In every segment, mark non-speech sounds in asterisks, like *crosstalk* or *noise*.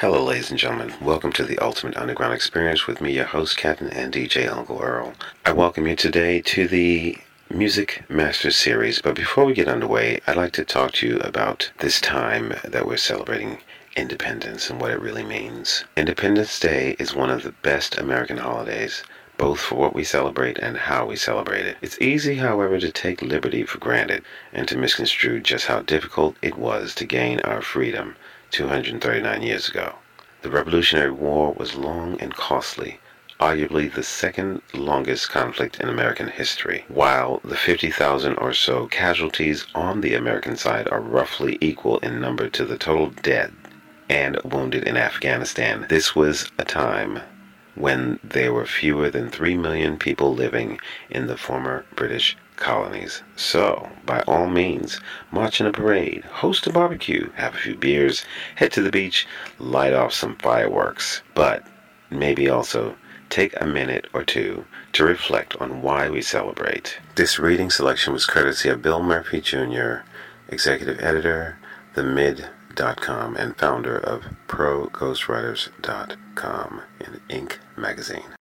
Hello, ladies and gentlemen. Welcome to the Ultimate Underground Experience with me, your host, Captain and DJ Uncle Earl. I welcome you today to the Music Masters series. But before we get underway, I'd like to talk to you about this time that we're celebrating independence and what it really means. Independence Day is one of the best American holidays both for what we celebrate and how we celebrate it. It's easy, however, to take liberty for granted and to misconstrue just how difficult it was to gain our freedom 239 years ago. The Revolutionary War was long and costly, arguably the second longest conflict in American history, while the 50,000 or so casualties on the American side are roughly equal in number to the total dead and wounded in Afghanistan. This was a time when there were fewer than 3 million people living in the former British colonies. So, by all means, march in a parade, host a barbecue, have a few beers, head to the beach, light off some fireworks, but maybe also take a minute or two to reflect on why we celebrate. This reading selection was courtesy of Bill Murphy Jr., executive editor, The Mid com and founder of ProGhostWriters.com in Inc. magazine.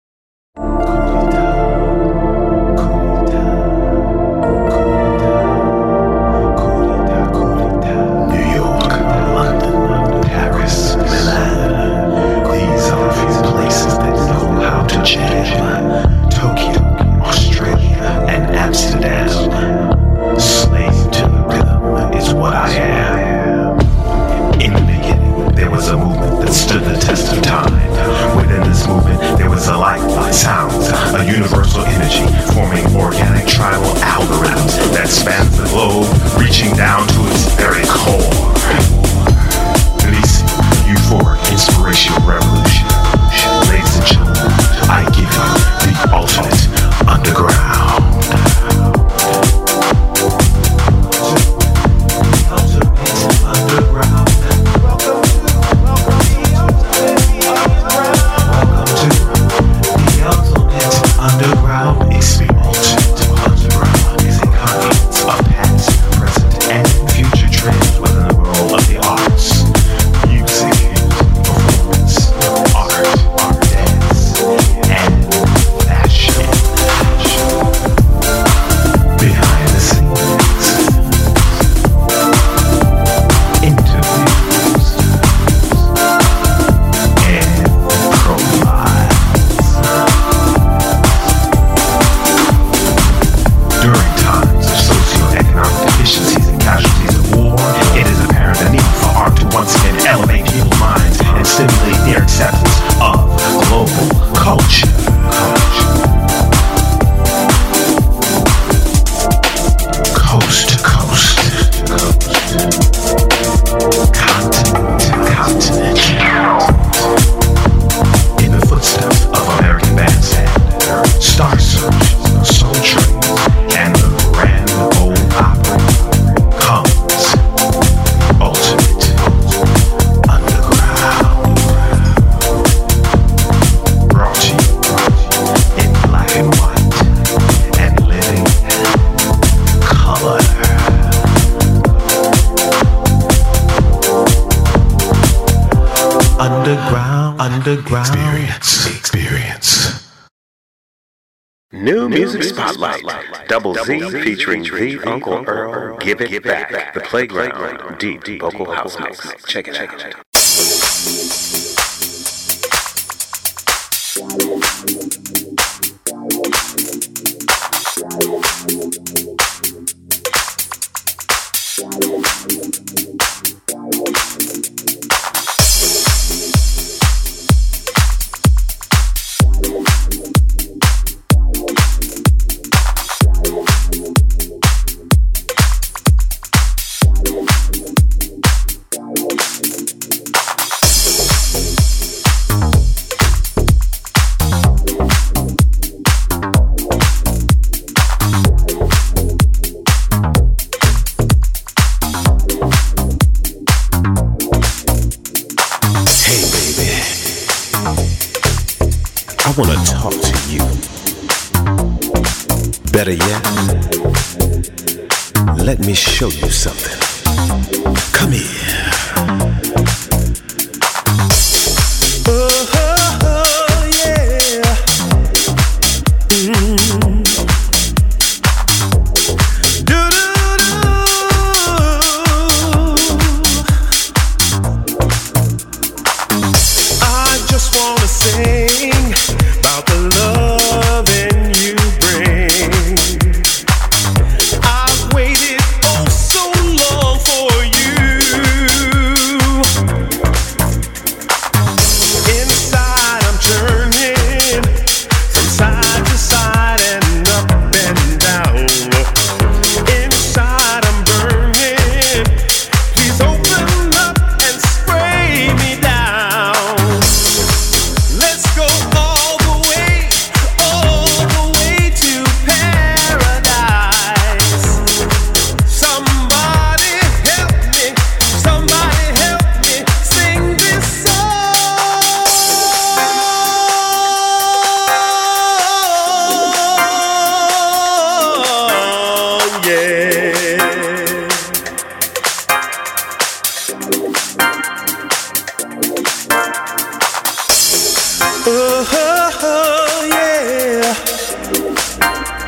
Double Z featuring the Uncle Earl. Give it back. The playground. Deep vocal house mix. Check it out.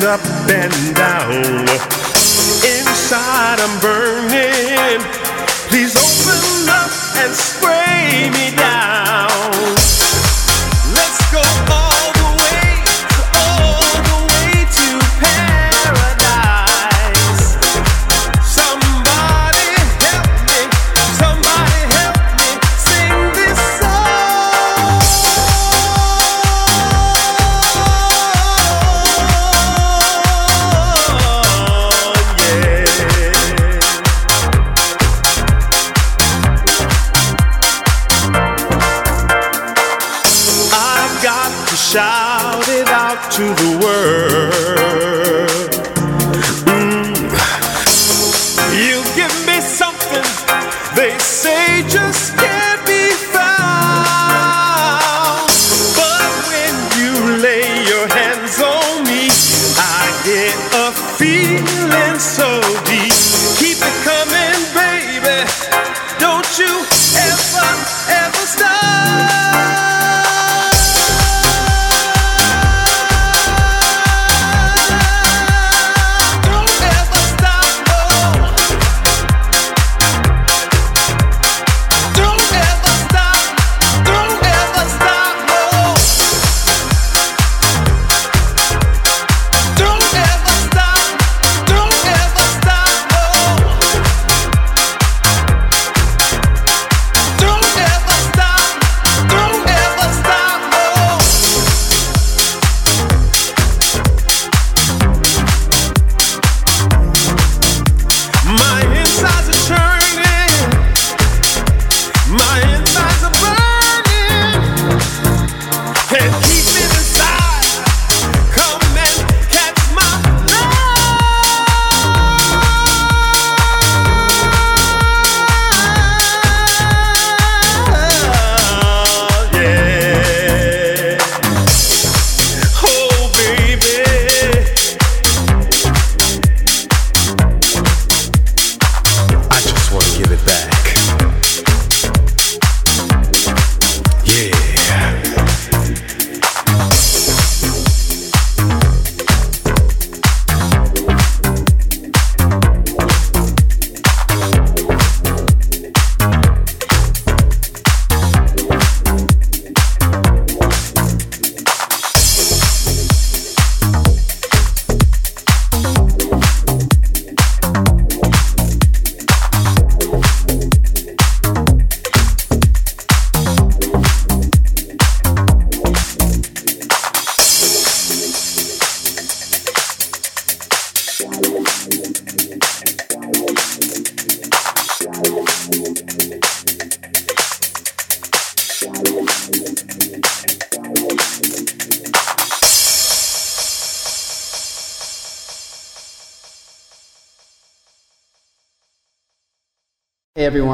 and up and down. Inside I'm burning. Please open up and spray me down.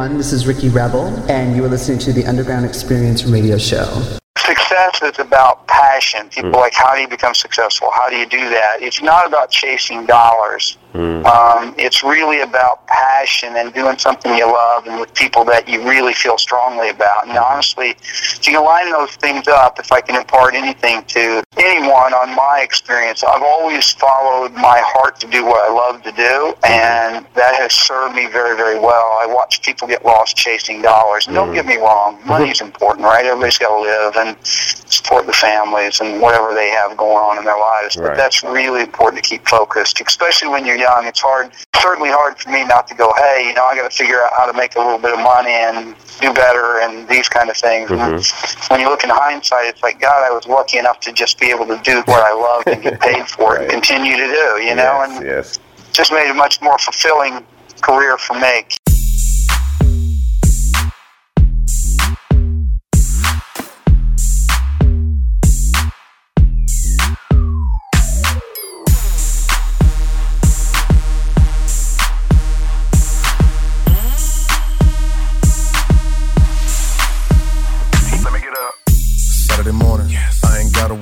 Everyone, this is Ricky Rebel, and you are listening to the Underground Experience radio show. Success is about passion. People mm. like, how do you become successful? How do you do that? It's not about chasing dollars. Mm. Um, it's really about passion and doing something you love and with people that you really feel strongly about. And honestly, if you can line those things up, if I can impart anything to anyone on my experience, I've always followed my heart to do what I love to do, and that has served me very, very well. I watch people get lost chasing dollars. And don't get me wrong, money's important, right? Everybody's got to live and support the families and whatever they have going on in their lives. Right. But that's really important to keep focused, especially when you're young. It's hard, certainly hard for me not to go, hey, you know, I got to figure out how to make a little bit of money and do better and these kind of things. Mm-hmm. when you look in hindsight, it's like, God, I was lucky enough to just be able to do what I love and get paid for right. it and continue to do, you know, yes, and yes. just made a much more fulfilling career for me.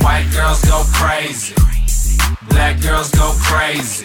White girls go crazy. Black girls go crazy.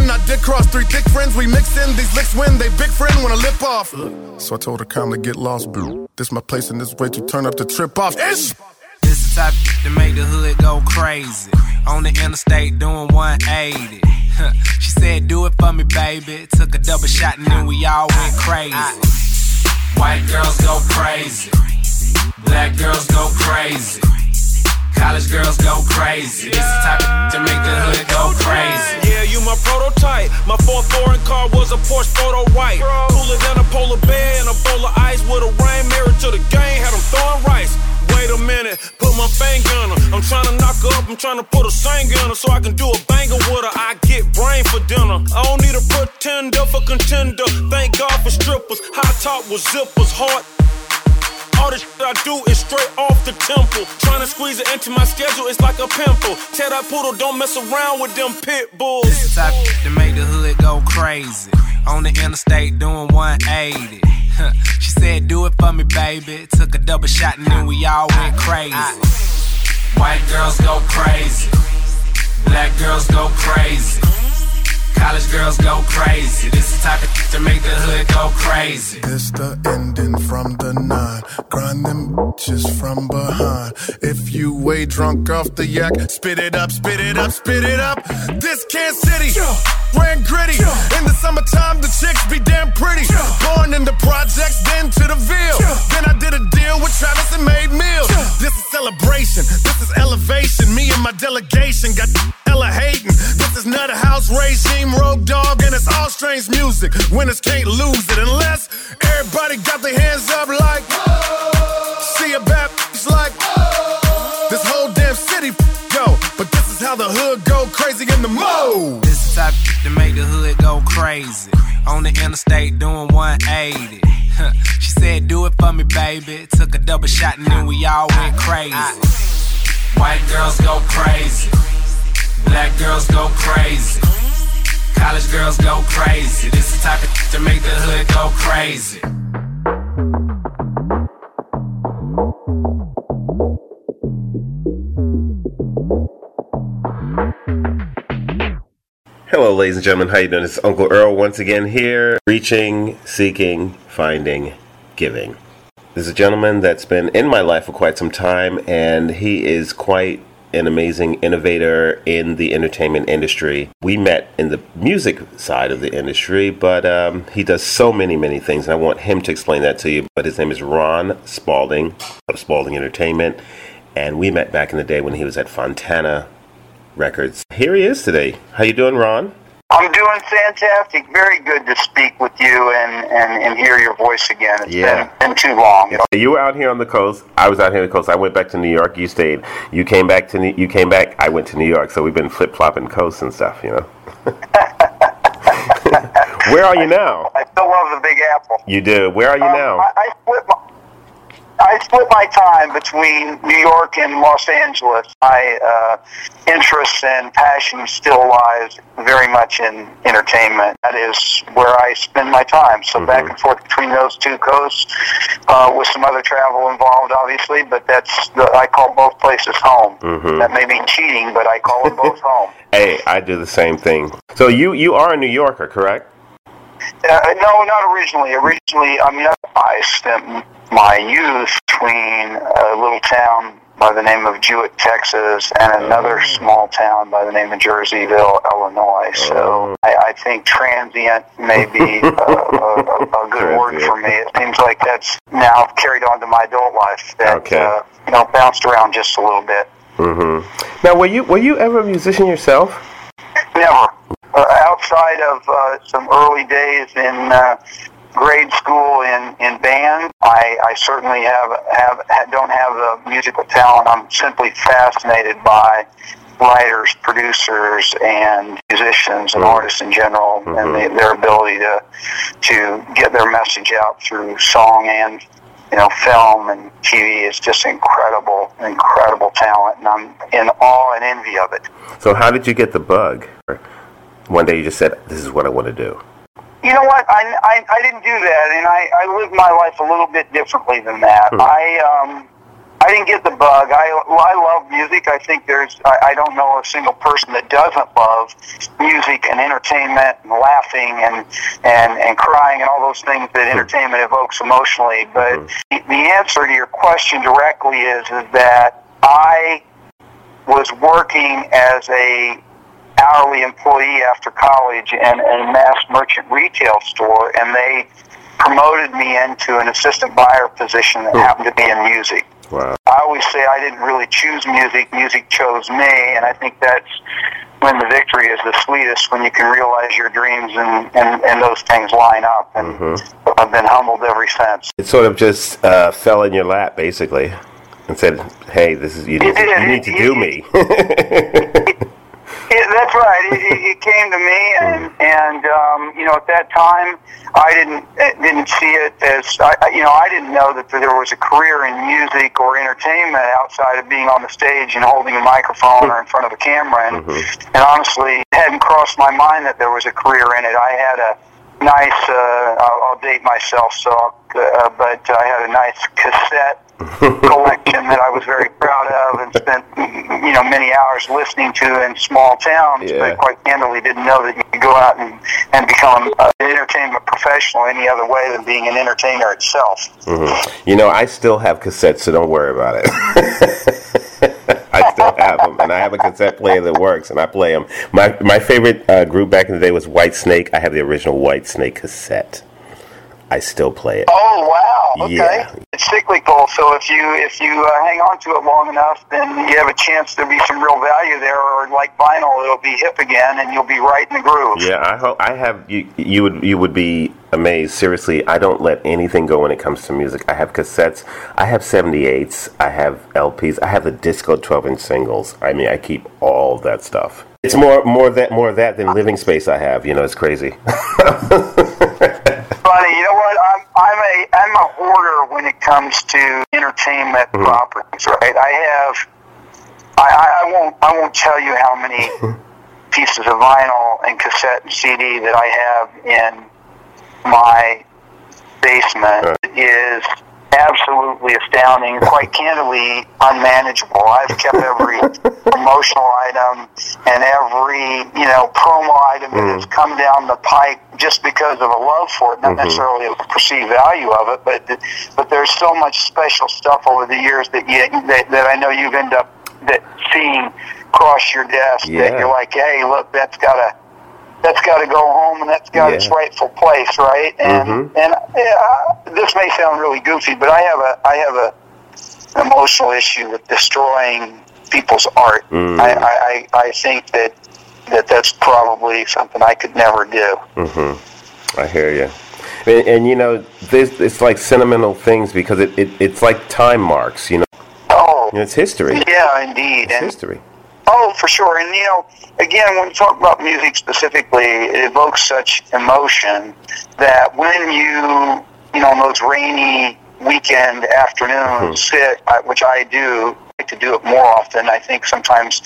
I did cross three thick friends. We mix in these licks when they big friend wanna lip off. So I told her calmly, get lost, boo. This my place and this way to turn up the trip off. Ish! This is type to make the hood go crazy. On the interstate doing 180. *laughs* she said, do it for me, baby. Took a double shot and then we all went crazy. White girls go crazy. Black girls go crazy. College girls go crazy. This is type to make the hood go crazy. Yeah, you my prototype. My fourth foreign car was a Porsche photo white. Cooler than a polar bear and a bowl of ice with a rain mirror to the game. Had them throwing rice. Wait a minute, put my finger on her. I'm trying to knock her up, I'm trying to put a singer on her so I can do a banger with her. I get brain for dinner. I don't need a pretender for contender. Thank God for strippers. High top with zippers, hard all the shit I do is straight off the temple. Trying to squeeze it into my schedule, it's like a pimple. Tell that poodle, don't mess around with them pit bulls. This is type to make the hood go crazy. On the interstate doing 180. *laughs* she said, do it for me, baby. Took a double shot and then we all went crazy. White girls go crazy. Black girls go crazy. College girls go crazy. This is type of to make the hood go crazy. This the ending from the nine. Grind them bitches from behind. If you way drunk off the yak, spit it up, spit it up, spit it up. This Kansas City, ran gritty. In the summertime, the chicks be damn pretty. Born in the projects, then to the Ville. Then I did a deal with Travis and made meals. This is celebration. This is elevation. Me and my delegation got hella hating. This is not a house regime Road Dog, and it's all strange music. Winners can't lose it unless everybody got their hands up like. See a bad like. This whole damn city go, but this is how the hood go crazy in the mode. This is type to make the hood go crazy. On the interstate doing 180. *laughs* she said, Do it for me, baby. Took a double shot and then we all went crazy. White girls go crazy. Black girls go crazy. College girls go crazy. This is the type of to make the hood go crazy. Hello, ladies and gentlemen. How you doing? It's Uncle Earl once again here, reaching, seeking, finding giving. There's a gentleman that's been in my life for quite some time, and he is quite an amazing innovator in the entertainment industry. We met in the music side of the industry, but um, he does so many, many things, and I want him to explain that to you. But his name is Ron Spaulding of Spaulding Entertainment, and we met back in the day when he was at Fontana Records. Here he is today. How you doing, Ron? I'm doing fantastic. Very good to speak with you and, and, and hear your voice again. It's Yeah. been, been too long. Yeah. You were out here on the coast. I was out here on the coast. I went back to New York. You stayed. You came back to New- you came back. I went to New York. So we've been flip flopping coasts and stuff. You know. *laughs* *laughs* Where are you now? I still love the Big Apple. You do. Where are you Um, now? I, I split split my time between New York and Los Angeles. My uh, interest and passion still lies very much in entertainment. That is where I spend my time. So back and forth between those two coasts, uh, with some other travel involved, obviously. But that's the, I call both places home. That may be cheating, but I call them both home. *laughs* Hey, I do the same thing. So you you are a New Yorker, correct? Uh, no, not originally. Originally, I mean, I spent my youth between a little town by the name of Jewett, Texas, and another small town by the name of Jerseyville, Illinois. So I, I think transient may be a, a, a good word for me. It seems like that's now carried on to my adult life. That Okay. uh, you know, bounced around just a little bit. Mm-hmm. Now, were you were you ever a musician yourself? Never. Uh, outside of uh, some early days in uh, grade school in, in band, I, I certainly have, have don't have the musical talent. I'm simply fascinated by writers, producers, and musicians and mm-hmm. artists in general, and mm-hmm. the, their ability to to get their message out through song and you know film and TV is just incredible, incredible talent, and I'm in awe and envy of it. So how did you get the bug? One day you just said, "This is what I want to do." You know what? I, I, I didn't do that, and I, I lived my life a little bit differently than that. Hmm. I um I didn't get the bug. I I love music. I think there's I, I don't know a single person that doesn't love music and entertainment and laughing and and and crying and all those things that hmm. entertainment evokes emotionally. But hmm. the, the answer to your question directly is is that I was working as a hourly employee after college in a mass merchant retail store, and they promoted me into an assistant buyer position that happened to be in music. Wow. I always say I didn't really choose music, music chose me, and I think that's when the victory is the sweetest, when you can realize your dreams and, and, and those things line up. And I've been humbled ever since. It sort of just uh, fell in your lap, basically, and said, "Hey, this is you need to, you need to do me." *laughs* Yeah, that's right. It, it, it came to me, *laughs* and and um, you know, at that time, I didn't eh, didn't see it as I, you know, I didn't know that there was a career in music or entertainment outside of being on the stage and holding a microphone or in front of a camera. And, and honestly, it hadn't crossed my mind that there was a career in it. I had a nice. Uh, I'll, I'll date myself, so. I'll, uh, but I had a nice cassette collection that I was very proud of and spent you know many hours listening to in small towns. Yeah. But quite candidly, didn't know that you could go out and, and become an entertainment professional any other way than being an entertainer itself. you know, I still have cassettes, so don't worry about it. *laughs* I still have them, and I have a cassette player that works, and I play them. My my favorite uh, group back in the day was Whitesnake. I have the original Whitesnake cassette. I still play it. Oh wow! Okay, Yeah. it's cyclical. So if you if you uh, hang on to it long enough, then you have a chance there'll be some real value there. Or like vinyl, it'll be hip again, and you'll be right in the groove. Yeah, I hope I have you. You would you would be amazed. Seriously, I don't let anything go when it comes to music. I have cassettes. I have 78s. I have LPs. I have the disco 12 inch singles. I mean, I keep all that stuff. It's more more that more of that than living space. I have. You know, it's crazy. *laughs* Funny, you know what? I'm I'm a hoarder when it comes to entertainment mm-hmm. properties. Right? I have. I, I, won't I won't tell you how many *laughs* pieces of vinyl and cassette and CD that I have in my basement. It is absolutely astounding, quite candidly unmanageable. I've kept every *laughs* promotional item and every you know promo item mm. that has come down the pike just because of a love for it, not mm-hmm. necessarily a perceived value of it, but but there's so much special stuff over the years that you that, that I know you've ended up that seeing cross your desk yeah. that you're like, hey, look, that's got to that's got to go home and that's got yeah. its rightful place, right? And mm-hmm. and yeah, this may sound really goofy, but I have a I have a emotional issue with destroying people's art. Mm. I, I I think that that that's probably something I could never do. Mm-hmm. I hear you. And, and, you know, this it's like sentimental things because it, it it's like time marks. You know. Oh. You know, it's history. Yeah, indeed. It's and, history. Oh, for sure. And you know, again, when you talk about music specifically, it evokes such emotion that when you, you know, on those rainy weekend afternoons mm-hmm. sit, which I do, to do it more often. I think sometimes,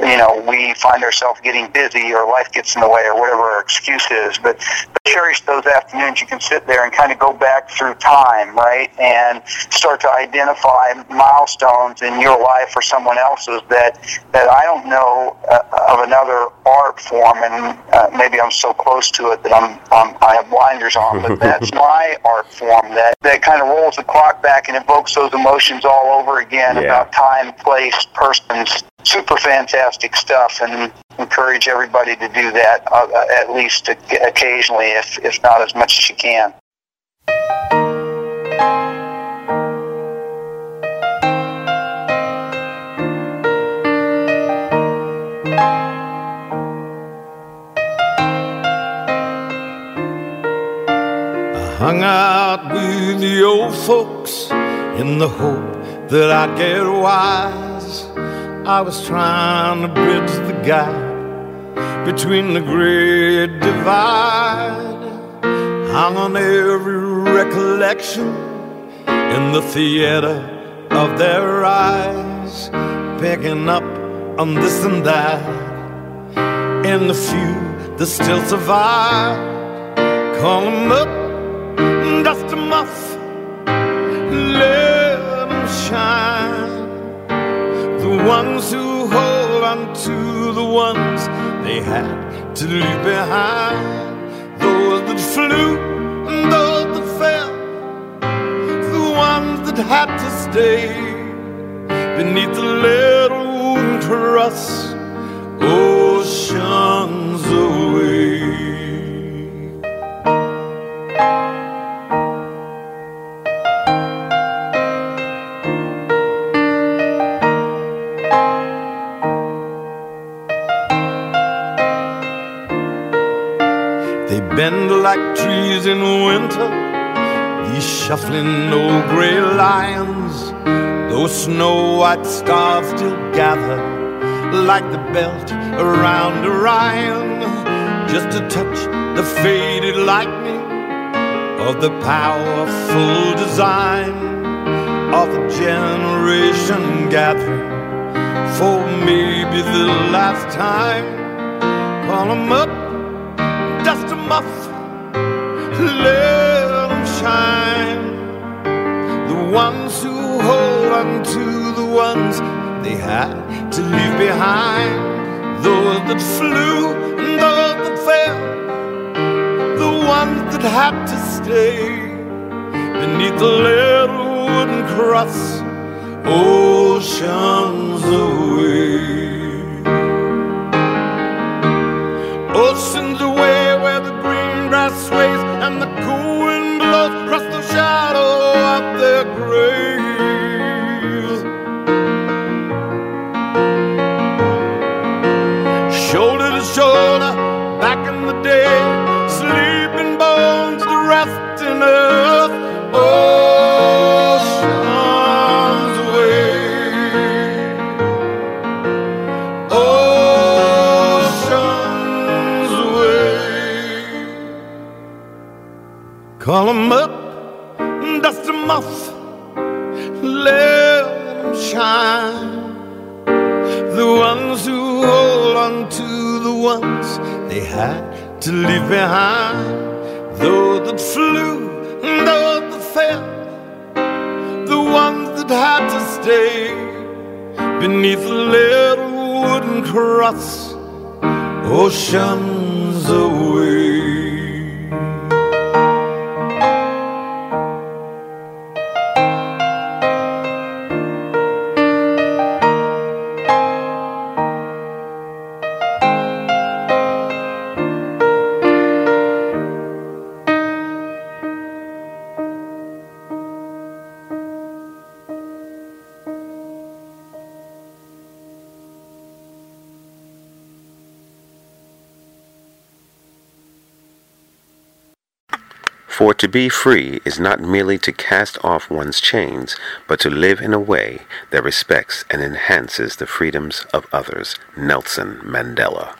you know, we find ourselves getting busy or life gets in the way or whatever our excuse is. But, but cherish those afternoons. You can sit there and kind of go back through time, right, and start to identify milestones in your life or someone else's that that I don't know uh, of another art form, and uh, maybe I'm so close to it that I'm, I'm I have blinders on. But *laughs* that's my art form that that kind of rolls the clock back and evokes those emotions all over again yeah. about time, place, persons. Super fantastic stuff, and encourage everybody to do that uh, at least occasionally, if, if not as much as you can. I hung out with the old folks in the hope that I'd get wise. I was trying to bridge the gap between the great divide. Hung on every recollection in the theater of their eyes, picking up on this and that. And the few that still survive, call them up, dust them off, let shine. The ones who hold on to the ones they had to leave behind, those that flew and those that fell, the ones that had to stay beneath the little truss oceans oh, in winter, these shuffling old gray lions. Those snow white stars still gather like the belt around Orion, just to touch the faded lightning of the powerful design of a generation gathering for maybe the last time. Call them up, hold to the ones they had to leave behind. Those that flew and those that fell. The ones that had to stay beneath the little wooden cross oceans away. Oceans away where the green grass sways and the had to leave behind. Those that flew, those that fell, the ones that had to stay beneath a little wooden cross oceans away. For to be free is not merely to cast off one's chains, but to live in a way that respects and enhances the freedoms of others. Nelson Mandela.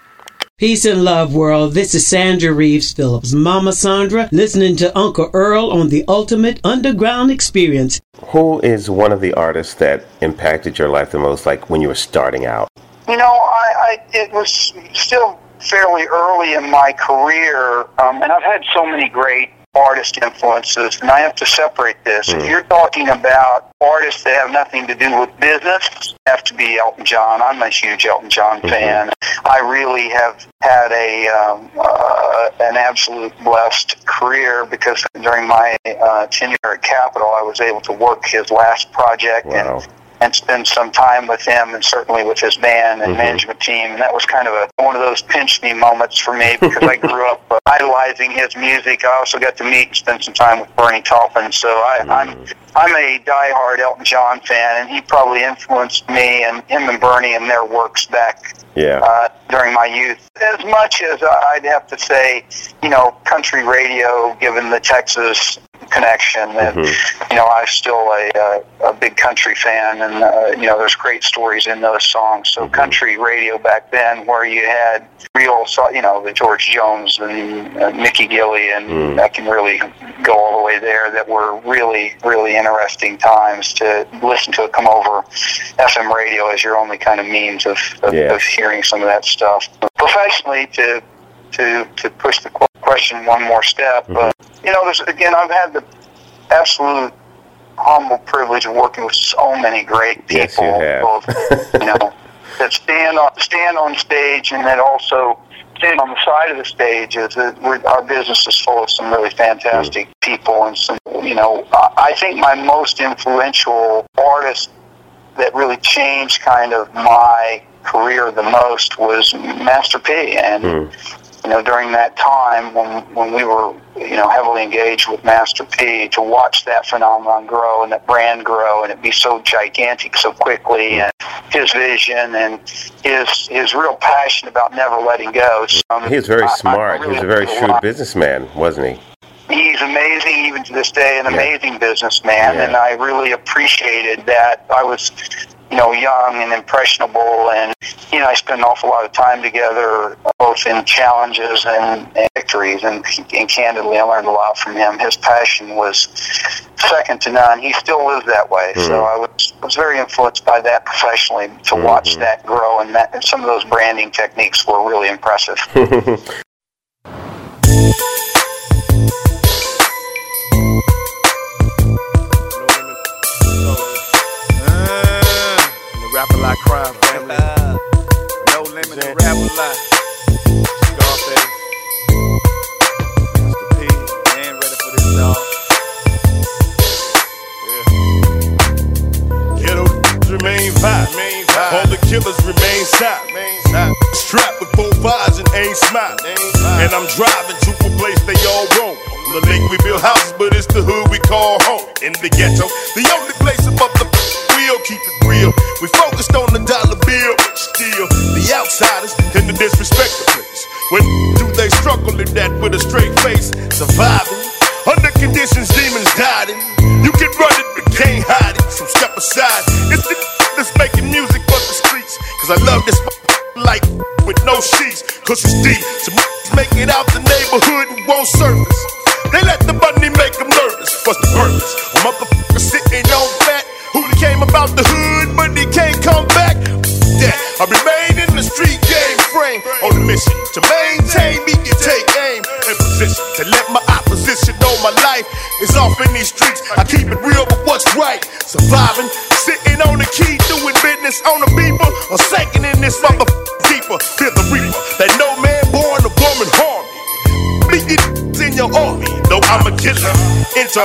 Peace and love, world. This is Sandra Reeves Phillips, Mama Sandra, listening to Uncle Earl on the Ultimate Underground Experience. Who is one of the artists that impacted your life the most, like when you were starting out? You know, I, I it was still fairly early in my career, um, and I've had so many great artist influences, and I have to separate this. If you're talking about artists that have nothing to do with business, have to be Elton John. I'm a huge Elton John fan. I really have had a um, uh, an absolute blessed career because during my uh, tenure at Capitol, I was able to work his last project Wow. and and spend some time with him and certainly with his band and management team. And that was kind of a, one of those pinch me moments for me *laughs* because I grew up uh, idolizing his music. I also got to meet and spend some time with Bernie Taupin. So I, I'm I'm a diehard Elton John fan, and he probably influenced me and him and Bernie and their works back Yeah. uh, during my youth. As much as I'd have to say, you know, country radio, given the Texas connection, and you know, I'm still a, uh, a big country fan, and uh, you know, there's great stories in those songs. So country radio back then, where you had real, you know, the George Jones and uh, Mickey Gilley, and I can really go all the way there. That were really, really interesting times to listen to it come over FM radio as your only kind of means of, of, Yeah. of hearing some of that stuff. Professionally, to to to push the question one more step, uh, you know, there's again, I've had the absolute humble privilege of working with so many great people, Yes, you both you know, *laughs* that stand on stand on stage and that also stand on the side of the stage. Is that our business is full of some really fantastic mm. people and some, you know, I I think my most influential artist that really changed kind of my career the most was Master P. And hmm. You know, during that time when when we were you know heavily engaged with Master P, to watch that phenomenon grow and that brand grow and it be so gigantic so quickly, and his vision and his his real passion about never letting go. So, um, He was very I- I smart. He really was a very shrewd lot. businessman, wasn't he? He's amazing, even to this day, an amazing businessman, Yeah. and I really appreciated that. I was, you know, young and impressionable, and you know, I spent an awful lot of time together, both in challenges and, and victories, and, and candidly, I learned a lot from him. His passion was second to none. He still lives that way, so mm-hmm. I was was very influenced by that professionally to watch mm-hmm. that grow, and that and some of those branding techniques were really impressive. *laughs* The rapper like crime family. No limit to rapper like Scarface. Mr. P. Ain't ready for this, dog. Ghetto remain vibe. All the killers remain silent. Strapped with four fives and ain't smiling. And I'm driving to a place they all roam. On the lake we build houses, but it's the hood we call home. In the ghetto, the only place above the keep it real. We focused on the dollar bill, still the outsiders tend to disrespect the place. When do they struggle in that with a straight face, surviving? Under conditions demons died in. You can run it, but can't hide it. So step aside. It's the *laughs* that's making music for the streets. Cause I love this *laughs* like with no sheets. Cause it's deep. So *laughs* make it out the neighborhood and won't surface. They let the money make them nervous. What's the purpose? A motherfucker sitting on about the hood, but can't come back. That I remain in the street game frame on a mission to maintain me and take aim and position to let my opposition know my life is off in these streets. I keep it real, but what what's right. Surviving, sitting on the key, doing business on the beeper, or sinking in this mother deeper. Feel the reaper that no man born a woman harm me. Meet in your army, though I'm a killer. Enter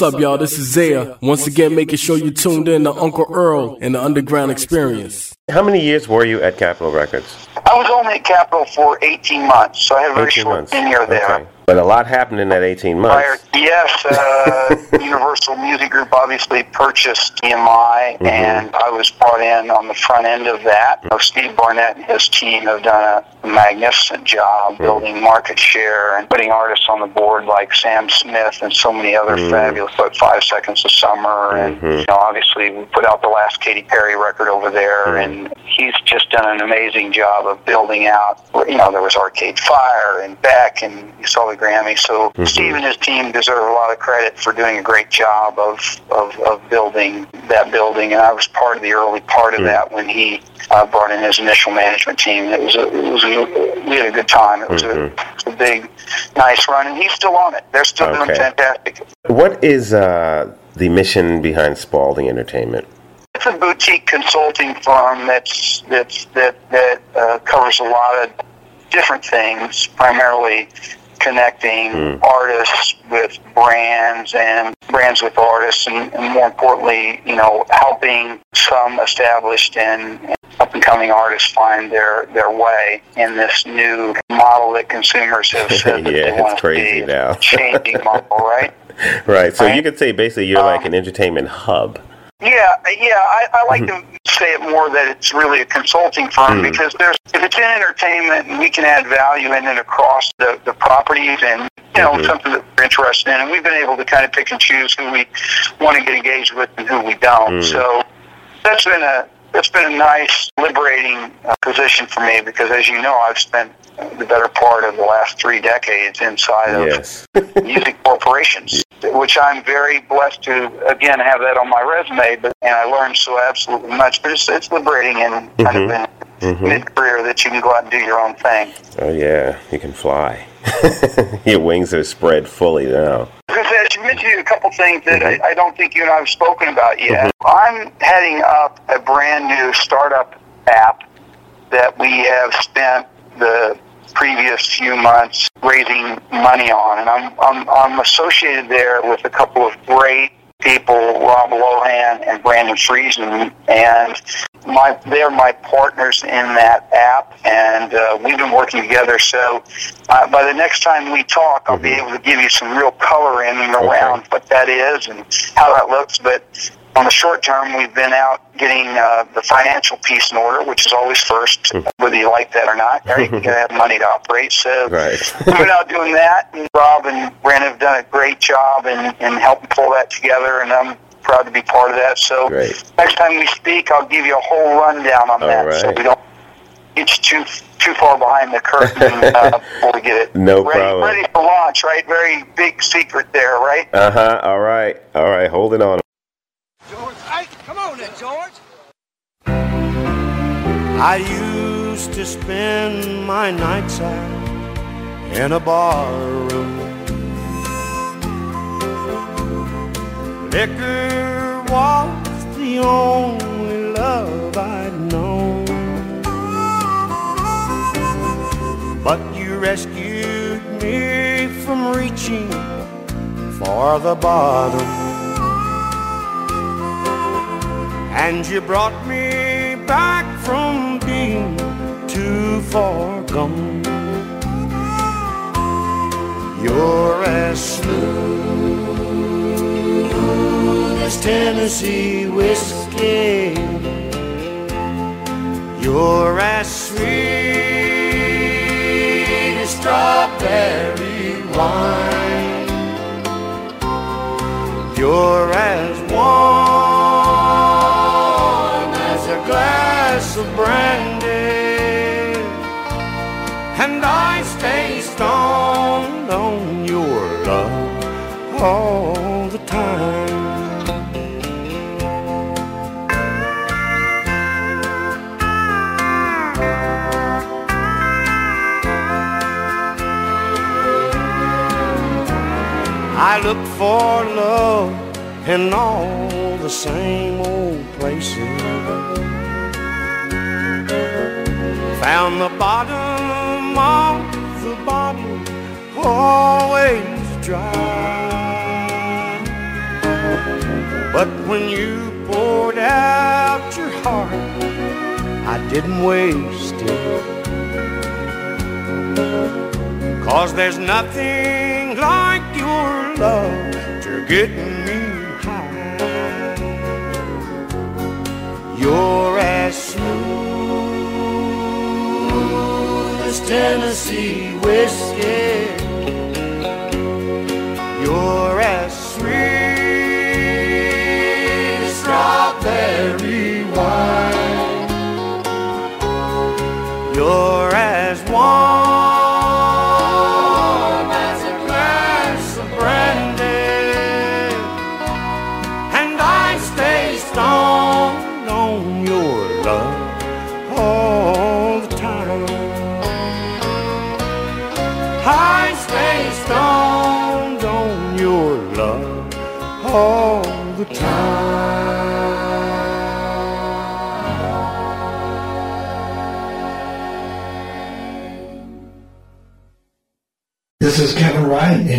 what's up, y'all? This is Zaya. Once again, making sure you tuned in to Uncle Earl and the Underground Experience. How many years were you at Capitol Records? I was only at Capitol for 18 months, so I had a very 18 short months. tenure there. Okay. But a lot happened in that 18 months. Prior, months. yes, uh, *laughs* Universal Music Group obviously purchased EMI, Mm-hmm. and I was brought on the front end of that. You know, Steve Barnett and his team have done a magnificent job Mm-hmm. building market share and putting artists on the board like Sam Smith and so many other Mm-hmm. fabulous, like Five Seconds of Summer, and you know, obviously we put out the last Katy Perry record over there, Mm-hmm. and he's just done an amazing job of building out. You know, there was Arcade Fire and Beck, and you saw the Grammy. So Mm-hmm. Steve and his team deserve a lot of credit for doing a great job of, of, of building that building. And I was part of the early part Mm. Of that when he uh, brought in his initial management team. It was a, it was a, we had a good time. It was, a, it was a big, nice run, and he's still on it. They're still doing fantastic. What is uh, the mission behind Spaulding Entertainment? It's a boutique consulting firm that's that's that that uh, covers a lot of different things, primarily connecting Hmm. artists with brands and brands with artists, and, and more importantly, you know, helping some established and up and coming artists find their their way in this new model that consumers have said that *laughs* yeah, they it's want to crazy see. now. Changing model, right? *laughs* Right. So Right. you could say basically you're like an entertainment hub. Yeah, yeah. I, I like to say it more that it's really a consulting firm Hmm. because there's if it's in entertainment and we can add value in it across the, the properties and you know Mhm. something that we're interested in, and we've been able to kind of pick and choose who we want to get engaged with and who we don't. Hmm. So that's been a that's been a nice liberating uh, position for me because as you know I've spent the better part of the last three decades inside of Yes. *laughs* music corporations, which I'm very blessed to again have that on my resume. But and I learned so absolutely much. But it's it's liberating and kind of in Mhm. mid career that you can go out and do your own thing. Oh yeah, you can fly. *laughs* Your wings are spread fully now. Because you mentioned a couple things that I, I don't think you and I have spoken about yet. I'm heading up a brand new startup app that we have spent the previous few months raising money on, and I'm I'm, I'm associated there with a couple of great people, Rob Lohan and Brandon Friesen, and my they're my partners in that app, and uh, we've been working together. So uh, by the next time we talk, I'll be able to give you some real color in and around what that is and how that looks. But on the short term, we've been out getting uh, the financial piece in order, which is always first, whether you like that or not. Right? You *laughs* gotta have money to operate. So Right. we've been out doing that, and Rob and Brandon have done a great job in, in helping pull that together, and I'm proud to be part of that. So Great. next time we speak, I'll give you a whole rundown on All that, so we don't get too too far behind the curtain uh, *laughs* before we get it No ready, problem. ready for launch. Right, very big secret there, right? Uh huh. All right. All right. Holding on. George, hey, come on then, George. I used to spend my nights out in a bar room. Liquor was the only love I'd known. But you rescued me from reaching for the bottom. And you brought me back from being too far gone. You're as smooth as Tennessee whiskey. You're as sweet as strawberry wine. You're as for love in all the same old places. Found the bottom of the bottle always dry. But when you poured out your heart, I didn't waste it. Cause there's nothing like your love to get me high. You're as smooth as Tennessee whiskey.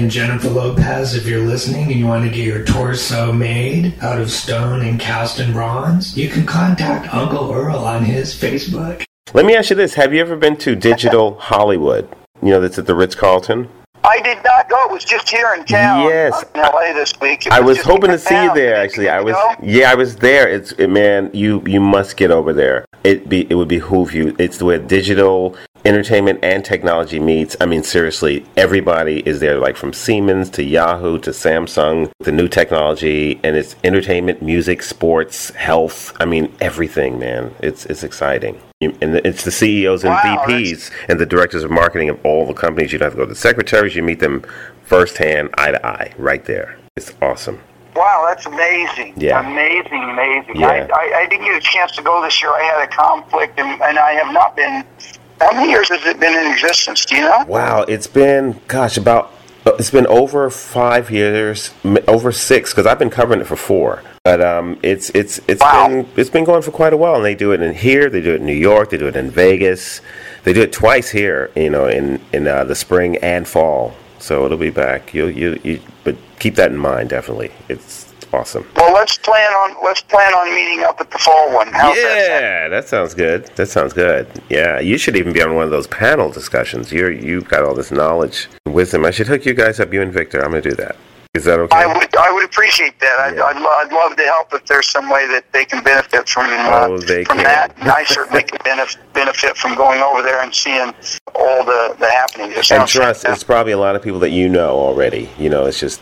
And Jennifer Lopez. If you're listening and you want to get your torso made out of stone and cast in bronze, you can contact Uncle Earl on his Facebook. Let me ask you this: Have you ever been to Digital *laughs* Hollywood? You know, that's at the Ritz Carlton. I did not go. It was just here in town. Yes. in LA this week. It I was just hoping to see you there. Actually, I was. go? Yeah, I was there. It's it, man, you you must get over there. It be it would behoove you. It's where digital entertainment and technology meets. I mean, seriously, everybody is there, like from Siemens to Yahoo to Samsung, the new technology, and it's entertainment, music, sports, health. I mean, everything, man. It's it's exciting. And it's the CEOs and Wow, VPs and the directors of marketing of all the companies. You don't have to go to the secretaries. You meet them firsthand, eye to eye, right there. It's awesome. Wow, that's amazing. Yeah. Amazing, amazing. Yeah. I, I, I didn't get a chance to go this year. I had a conflict, and, and I have not been. How many years has it been in existence? Do you know? Wow, it's been gosh about uh, it's been over five years, over six because I've been covering it for four. But um, it's it's it's been it's been going for quite a while, and they do it in here, they do it in New York, they do it in Vegas, they do it twice here, you know, in in uh, the spring and fall. So it'll be back. You you you, but keep that in mind definitely. It's awesome. Well, let's plan on let's plan on meeting up at the fall one. How's that? yeah, that sounds good. That sounds good. Yeah, you should even be on one of those panel discussions. You're you've got all this knowledge, and wisdom. I should hook you guys up, you and Victor. I'm gonna do that. Is that okay? I would I would appreciate that. I'd, I'd, lo- I'd love to help if there's some way that they can benefit from uh, Oh, they from can. that. And *laughs* I certainly can benef- benefit from going over there and seeing all the the happenings. And trust, it's probably a lot of people that you know already. You know, it's just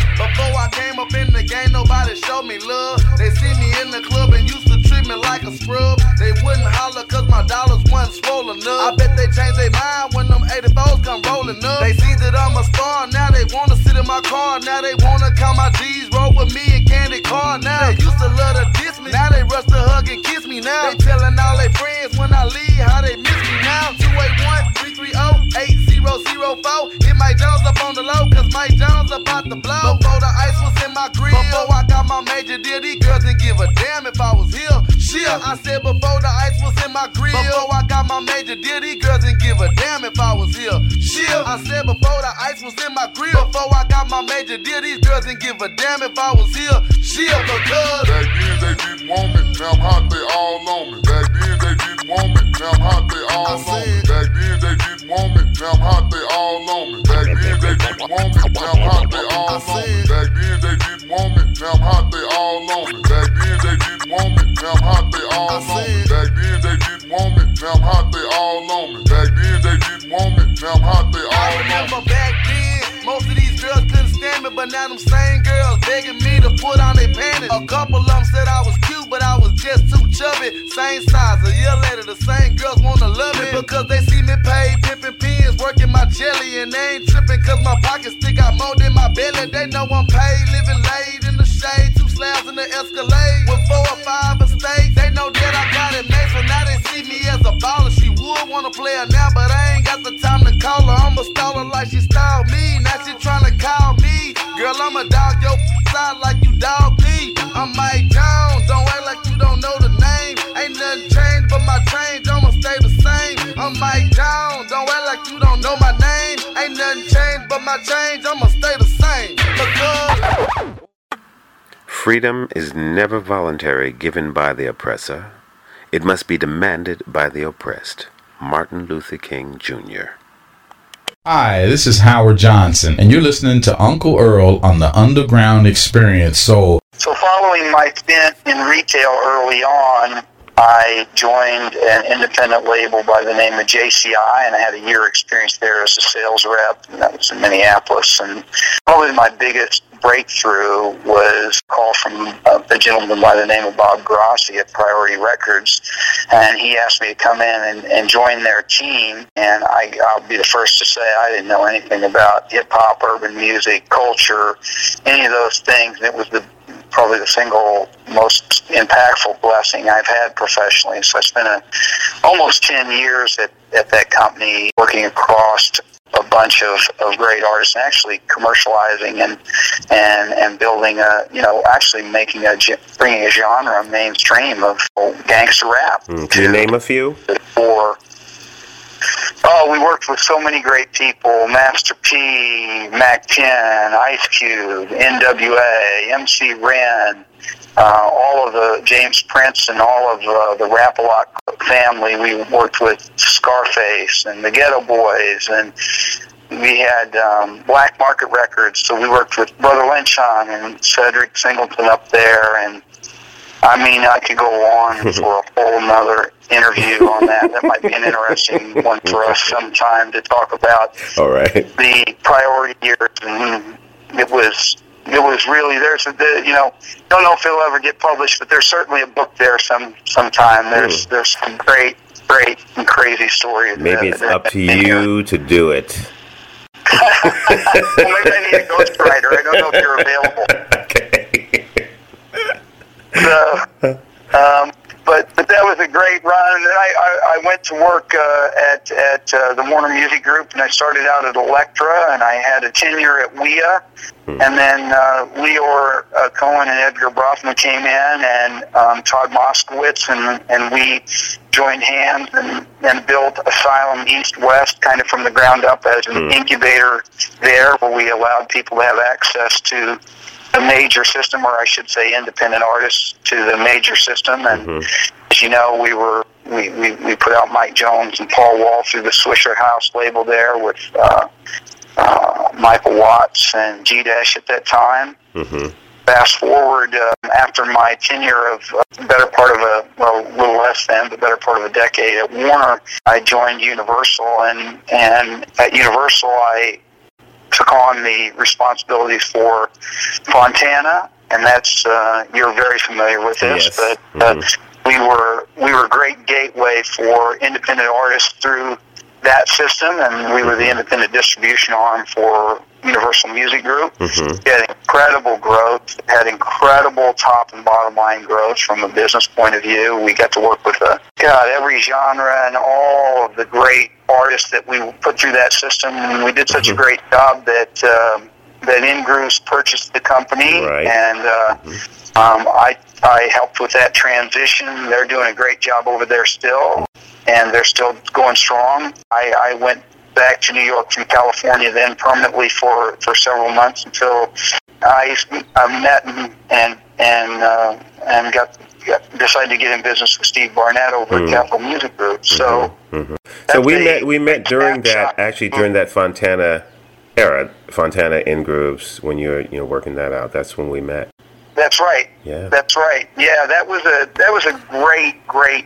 Before I came up in the game, nobody showed me love. They see me in the club and used like a scrub. They wouldn't holler cause my dollars wasn't swollen up. I bet they changed their mind when them 84s come rolling up. They see that I'm a star, now they wanna sit in my car. Now they wanna count my G's, roll with me and candy car. Now they used to love to diss me, now they rush to hug and kiss me now. They telling all their friends when I leave how they miss me now. 281 330 8004. Hit Mike Jones up on the low, cause Mike Jones about to blow. Before the ice was in my grill, before I got my major deal, these girls didn't give a damn if I was here. Shit, I said before the ice was in my grill, before I got my major deal, these girls didn't give a damn if I was here. Shit, I said before the ice was in my grill, before I got my major deal, these girls didn't give a damn if I was here. Shit, because Back then they didn't want me, now I'm hot, they all on me. Back then they didn't want me, now I'm hot, they all on me. Back then they didn't want me, now I'm hot, they all on me. Back then they didn't want me, now I'm hot, they all on me. Back then they didn't want me, now I'm hot, they all on me. Back then they didn't want me, now I'm hot, they all on me. Back then they didn't want me, now I'm hot, they all on me. Back then they didn't want me, now I'm hot, they I all on me. remember back then, most of these girls couldn't stand me, but now them same girls begging me to put on their panties. A couple of them said I was cute, but I was just too chubby. Same size, a year later, the same girls wanna love me because they see me pay pimping pins, working my jelly, and they ain't tripping cause my pockets stick out more than my belly. They know I'm paid, living late shade, two slabs in the Escalade with four or five estates. They know that I got it made, so now they see me as a baller. She would wanna play her now, but I ain't got the time to call her. I'ma stall her like she styled me. Now she tryna call me. Girl, I'ma dog your *laughs* side like you dog me. I'm Mike Jones, don't act like you don't know the name. Ain't nothing changed but my change, I'ma stay the same. I'm Mike Jones, don't act like you don't know my name. Ain't nothing changed but my change, I'ma stay the same. Freedom is never voluntary given by the oppressor. It must be demanded by the oppressed. Martin Luther King Jr. Hi, this is Howard Johnson, and you're listening to Uncle Earl on the Underground Experience. So, So following my stint in retail early on, I joined an independent label by the name of JCI, and I had a year experience there as a sales rep, and that was in Minneapolis. And probably my biggest breakthrough was a call from uh, a gentleman by the name of Bob Grossi at Priority Records, and he asked me to come in and, and join their team. And I, I'll be the first to say I didn't know anything about hip hop, urban music, culture, any of those things. It was the probably the single most impactful blessing I've had professionally. So I spent a, almost 10 years at, at that company working across a bunch of, of great artists and actually commercializing and and and building a you know actually making a bringing a genre mainstream of gangster rap. Mm, can you name a few? For Oh, we worked with so many great people: Master P, Mack 10, Ice Cube, N.W.A., MC Ren, uh, all of the James Prince and all of uh, the Rap-A-Lot family. We worked with Scarface and the Geto Boys, and we had um, Black Market Records. So we worked with Brotha Lynch Hung and Cedric Singleton up there, and I mean, I could go on *laughs* for a whole nother interview on that. That might be an interesting one for us sometime to talk about. All right. The priority years, and it was it was really there's a the, you know don't know if it'll ever get published, but there's certainly a book there some sometime. There's mm. there's some great great and crazy stories. Maybe that, it's up to you to do it. *laughs* *laughs* well, maybe I need a ghostwriter. I don't know if you're available. *laughs* Okay. So, um, but but that was a great run. And then I, I, I went to work uh, at at uh, the Warner Music Group, and I started out at Elektra, and I had a tenure at WEA, hmm. and then uh, Lyor uh, Cohen and Edgar Bronfman came in, and um, Todd Moskowitz, and and we joined hands and, and built Asylum East West, kind of from the ground up as an hmm. incubator there, where we allowed people to have access to the major system, or I should say, independent artists to the major system. And mm-hmm. as you know, we were we, we, we put out Mike Jones and Paul Wall through the Swishahouse label there with uh, uh, Michael Watts and G Dash at that time. Mm-hmm. Fast forward uh, after my tenure of uh, better part of a well, a little less than, but better part of a decade at Warner, I joined Universal, and and at Universal I took on the responsibilities for Fontana, and that's uh, you're very familiar with this, yes. but uh, mm-hmm. we were we were a great gateway for independent artists through that system, and we were the independent distribution arm for Universal Music Group. Mm-hmm. Had incredible growth, had incredible top and bottom line growth from a business point of view. We got to work with a, uh, God, every genre and all of the great artists that we put through that system. And we did such mm-hmm. a great job that um, that Ingrooves purchased the company, right. and uh, mm-hmm. um, I I helped with that transition. They're doing a great job over there still, and they're still going strong. I, I went back to New York from California then permanently for, for several months until I, I met and and and, uh, and got, got decided to get in business with Steve Barnett over mm. at Capitol Music Group. So mm-hmm. so we met we met during that actually during that Fontana era, Fontana Ingrooves when you were you know working that out. That's when we met. That's right. Yeah. That's right. Yeah, that was a that was a great great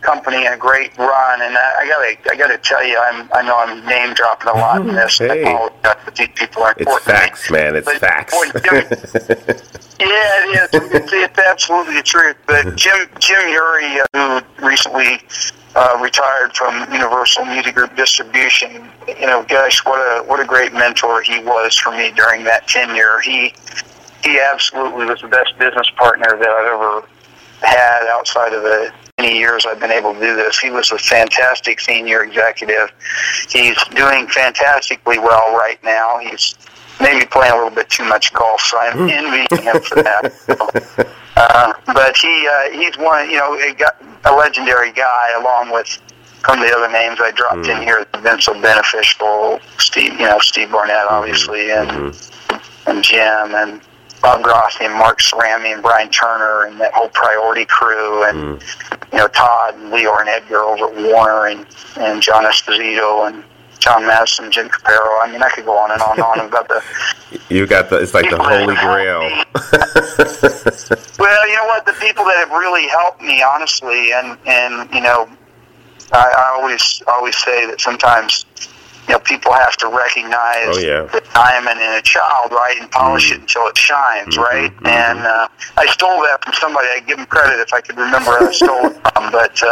company and a great run. And I, I gotta, I gotta tell you, I'm, I know I'm name dropping a lot in this. Hey. but these people are important. It's facts, man. It's but, facts. Boy, Jim, *laughs* yeah, it is. It's, it's absolutely the truth. But *laughs* Jim, Jim Urie, uh, who recently uh, retired from Universal Music Group distribution, you know, gosh, what a what a great mentor he was for me during that tenure. He he absolutely was the best business partner that I've ever had outside of the many years I've been able to do this. He was a fantastic senior executive. He's doing fantastically well right now. He's maybe playing a little bit too much golf, so I'm envying him for that. *laughs* uh, but he uh, he's one, you know, a, a legendary guy, along with some of the other names I dropped mm. in here. Been so beneficial. Steve, you know, Steve Barnett, obviously, and mm-hmm. and Jim and Bob Grossi and Mark Cerami and Bryan Turner and that whole Priority crew and mm. you know Todd and Lyor and Edgar over at Warner and and John Esposito and John Madison, Jim Caparro. I mean, I could go on and on and on about the. *laughs* You got the. It's like the holy grail. *laughs* Well, you know what? The people that have really helped me, honestly, and and you know, I, I always always say that sometimes, you know, people have to recognize Oh, yeah. the diamond in a child, right, and polish it until it shines, right. And uh, I stole that from somebody. I give them credit if I could remember where I stole it from, *laughs* but uh,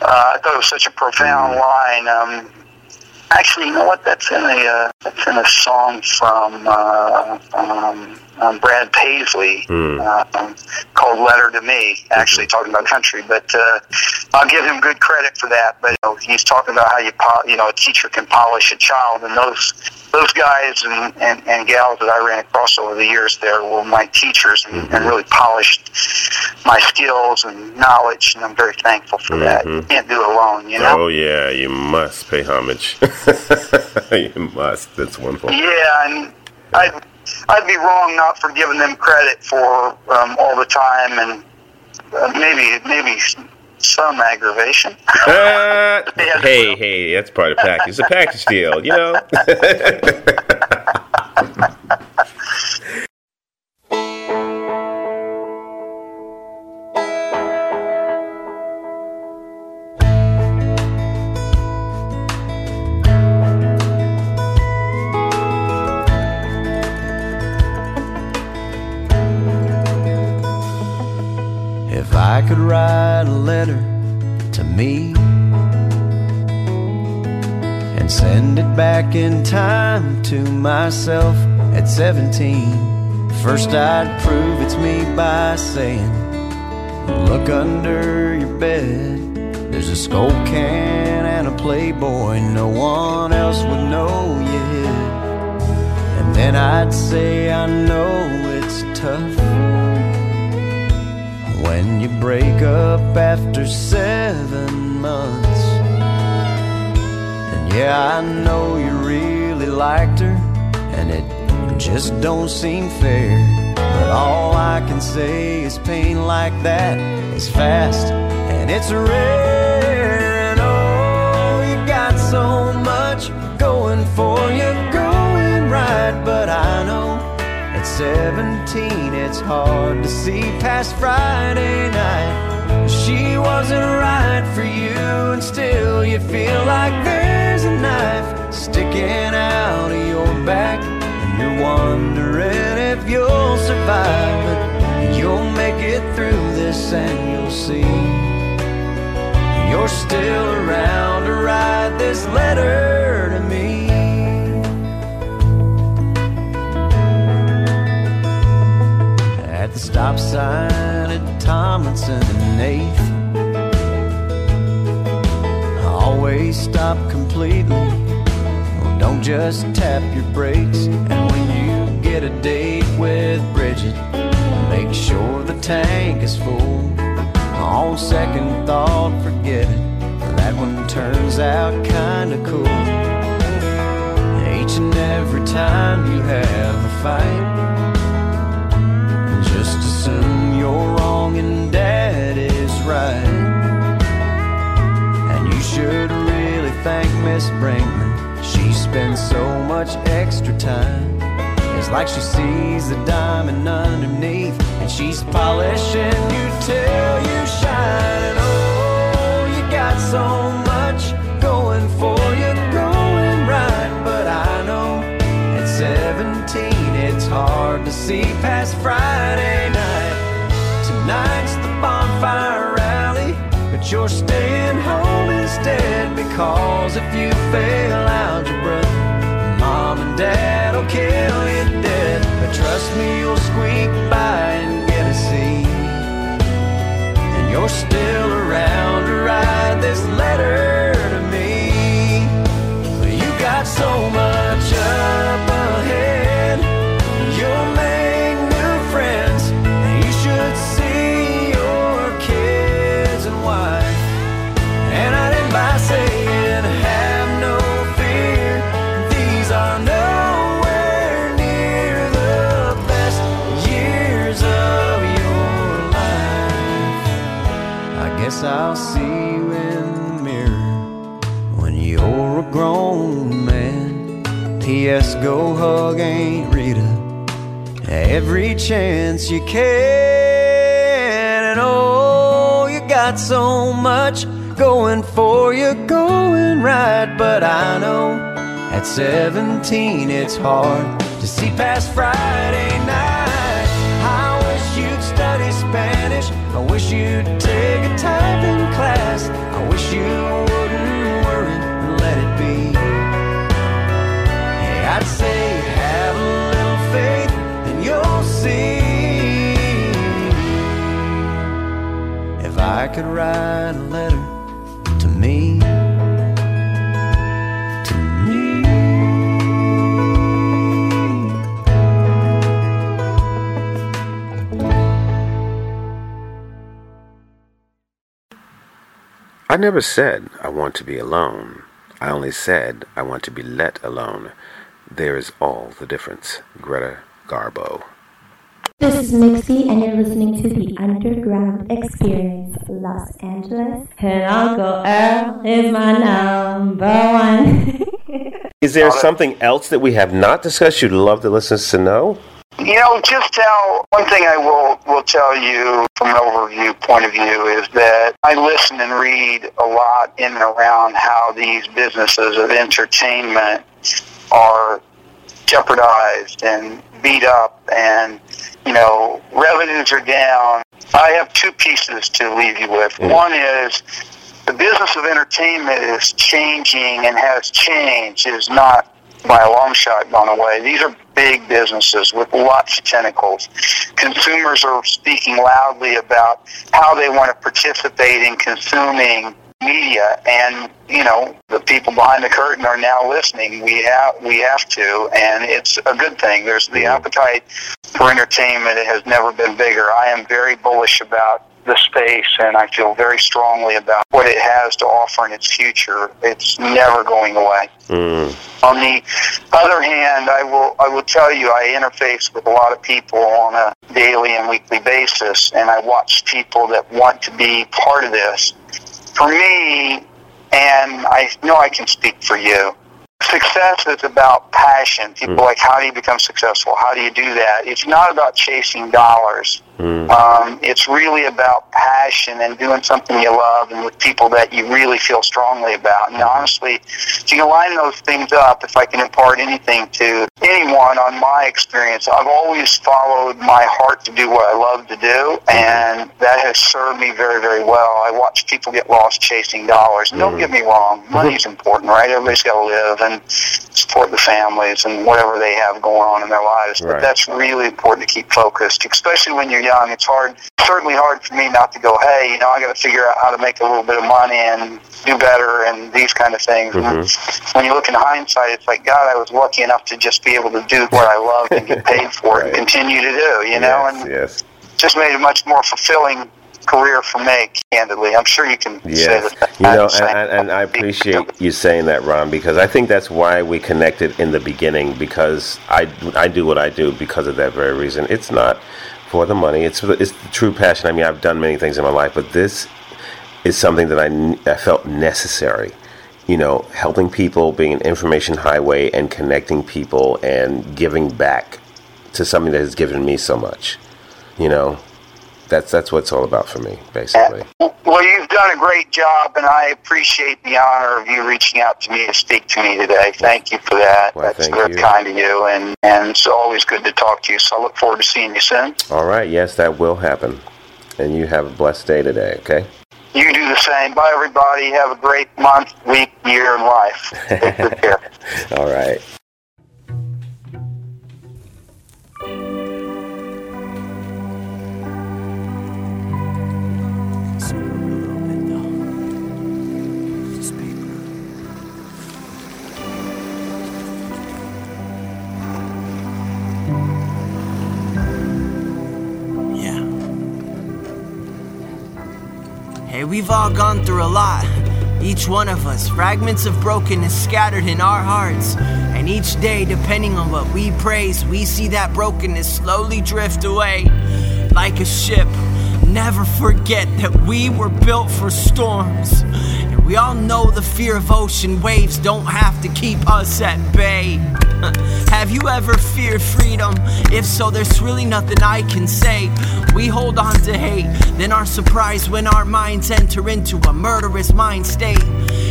uh, I thought it was such a profound line. Um, Actually, you know what? That's in a uh, that's in a song from uh, um, um, Brad Paisley uh, um, called "Letter to Me." Actually, talking about country, but uh, I'll give him good credit for that. But you know, he's talking about how you po- you know a teacher can polish a child, and those those guys and, and, and gals that I ran across over the years there were my teachers and, and really polished my skills and knowledge, and I'm very thankful for that. You can't do it alone, you know. Oh yeah, you must pay homage. *laughs* you must. That's wonderful. Yeah, and I'd, I'd be wrong not for giving them credit for um, all the time and uh, maybe maybe some aggravation. Uh, *laughs* hey, hey, that's part of the package. It's a package deal, you know. *laughs* 17, first I'd prove it's me by saying, Look under your bed. There's a Skoal can and a Playboy no one else would know you hid. And then I'd say, I know it's tough when you break up after seven months. And yeah, I know you really liked her, just don't seem fair. But all I can say is pain like that is fast and it's rare. And oh, you got so much going for you, going right. But I know at 17, it's hard to see past Friday night. She wasn't right for you, and still you feel like there's a knife sticking out of your back. Wondering if you'll survive, but you'll make it through this, and you'll see. You're still around to write this letter to me. at the stop sign at Tomlinson and 8th. Always stop completely. Well, don't just tap your brakes. A date with Bridget, make sure the tank is full. On second thought, forget it. That one turns out kinda cool. Each and every time you have a fight. Just assume you're wrong and dad is right. And you should really thank Miss Brinkman. She spends so much extra time. Like she sees the diamond underneath, and she's polishing you till you shine. And oh, you got so much going for you, going right. But I know at 17, it's hard to see past Friday night. Tonight's the bonfire rally, but you're staying home instead because if you fail algebra, will kill you dead. But trust me, you'll squeak by and get a C. And you're still around to write this letter to me. You got so much yes, go hug Aunt Rita every chance you can. And oh, you got so much going for you, going right. But I know at 17 it's hard to see past Friday night. I wish you'd study Spanish. I wish you'd take a typing class. I wish you I could write a letter to me. To me. I never said I want to be alone. I only said I want to be let alone. There is all the difference. Greta Garbo. This is Mixie, and you're listening to the Underground Experience Los Angeles. And Uncle Earl is my number one. *laughs* Is there something else that we have not discussed you'd love the listeners to know? You know, just how one thing I will will tell you from an overview point of view is that I listen and read a lot in and around how these businesses of entertainment are jeopardized and beat up and you know revenues are down. I have two pieces to leave you with. Mm. One is the business of entertainment is changing and has changed. It is not by a long shot gone away. These are big businesses with lots of tentacles. Consumers are speaking loudly about how they want to participate in consuming media and you know the people behind the curtain are now listening. We have we have to and it's a good thing. There's the mm-hmm. appetite for entertainment. It has never been bigger. I am very bullish about the space and i feel very strongly about what it has to offer in its future. It's never going away. Mm. On the other hand, I will I will tell you I interface with a lot of people on a daily and weekly basis, and I watch people that want to be part of this. For me, and I know I can speak for you. Success is about passion. People Hmm. are like, how do you become successful? How do you do that? It's not about chasing dollars. Um, it's really about passion and doing something you love and with people that you really feel strongly about. And honestly, if you can line those things up, if I can impart anything to anyone on my experience, I've always followed my heart to do what I love to do, and that has served me very, very well. I watch people get lost chasing dollars. And don't get me wrong, mm-hmm. money's important, right? Everybody's got to live and support the families and whatever they have going on in their lives. But that's really important to keep focused, especially when you're young. It's hard, certainly hard for me not to go, hey, you know, I got to figure out how to make a little bit of money and do better and these kind of things. And mm-hmm. when you look in hindsight, it's like, God, I was lucky enough to just be able to do what I loved and get paid for it and *laughs* continue to do, you know, yes, and yes. just made a much more fulfilling career for me, candidly. I'm sure you can say Yes, you know, and, and, and I appreciate you saying that, Ron, because I think that's why we connected in the beginning. Because I, I do what I do because of that very reason. It's not for the money. It's it's the true passion. I mean, I've done many things in my life, but this is something that I, I felt necessary. You know, helping people, being an information highway, and connecting people, and giving back to something that has given me so much. You know, that's that's what it's all about for me, basically. Well, you've done a great job, and I appreciate the honor of you reaching out to me to speak to me today. Thank you for that. Well, That's very you. kind of you, and, and it's always good to talk to you. So I look forward to seeing you soon. All right, yes, that will happen. And you have a blessed day today, okay? You do the same. Bye, everybody. Have a great month, week, year, and life. *laughs* Take good care. All right. Hey, we've all gone through a lot. Each one of us, fragments of brokenness scattered in our hearts. And each day, depending on what we praise, we see that brokenness slowly drift away. Like a ship, never forget that we were built for storms. We all know the fear of ocean waves don't have to keep us at bay. *laughs* Have you ever feared freedom? If so, there's really nothing I can say. We hold on to hate, then are surprised when our minds enter into a murderous mind state.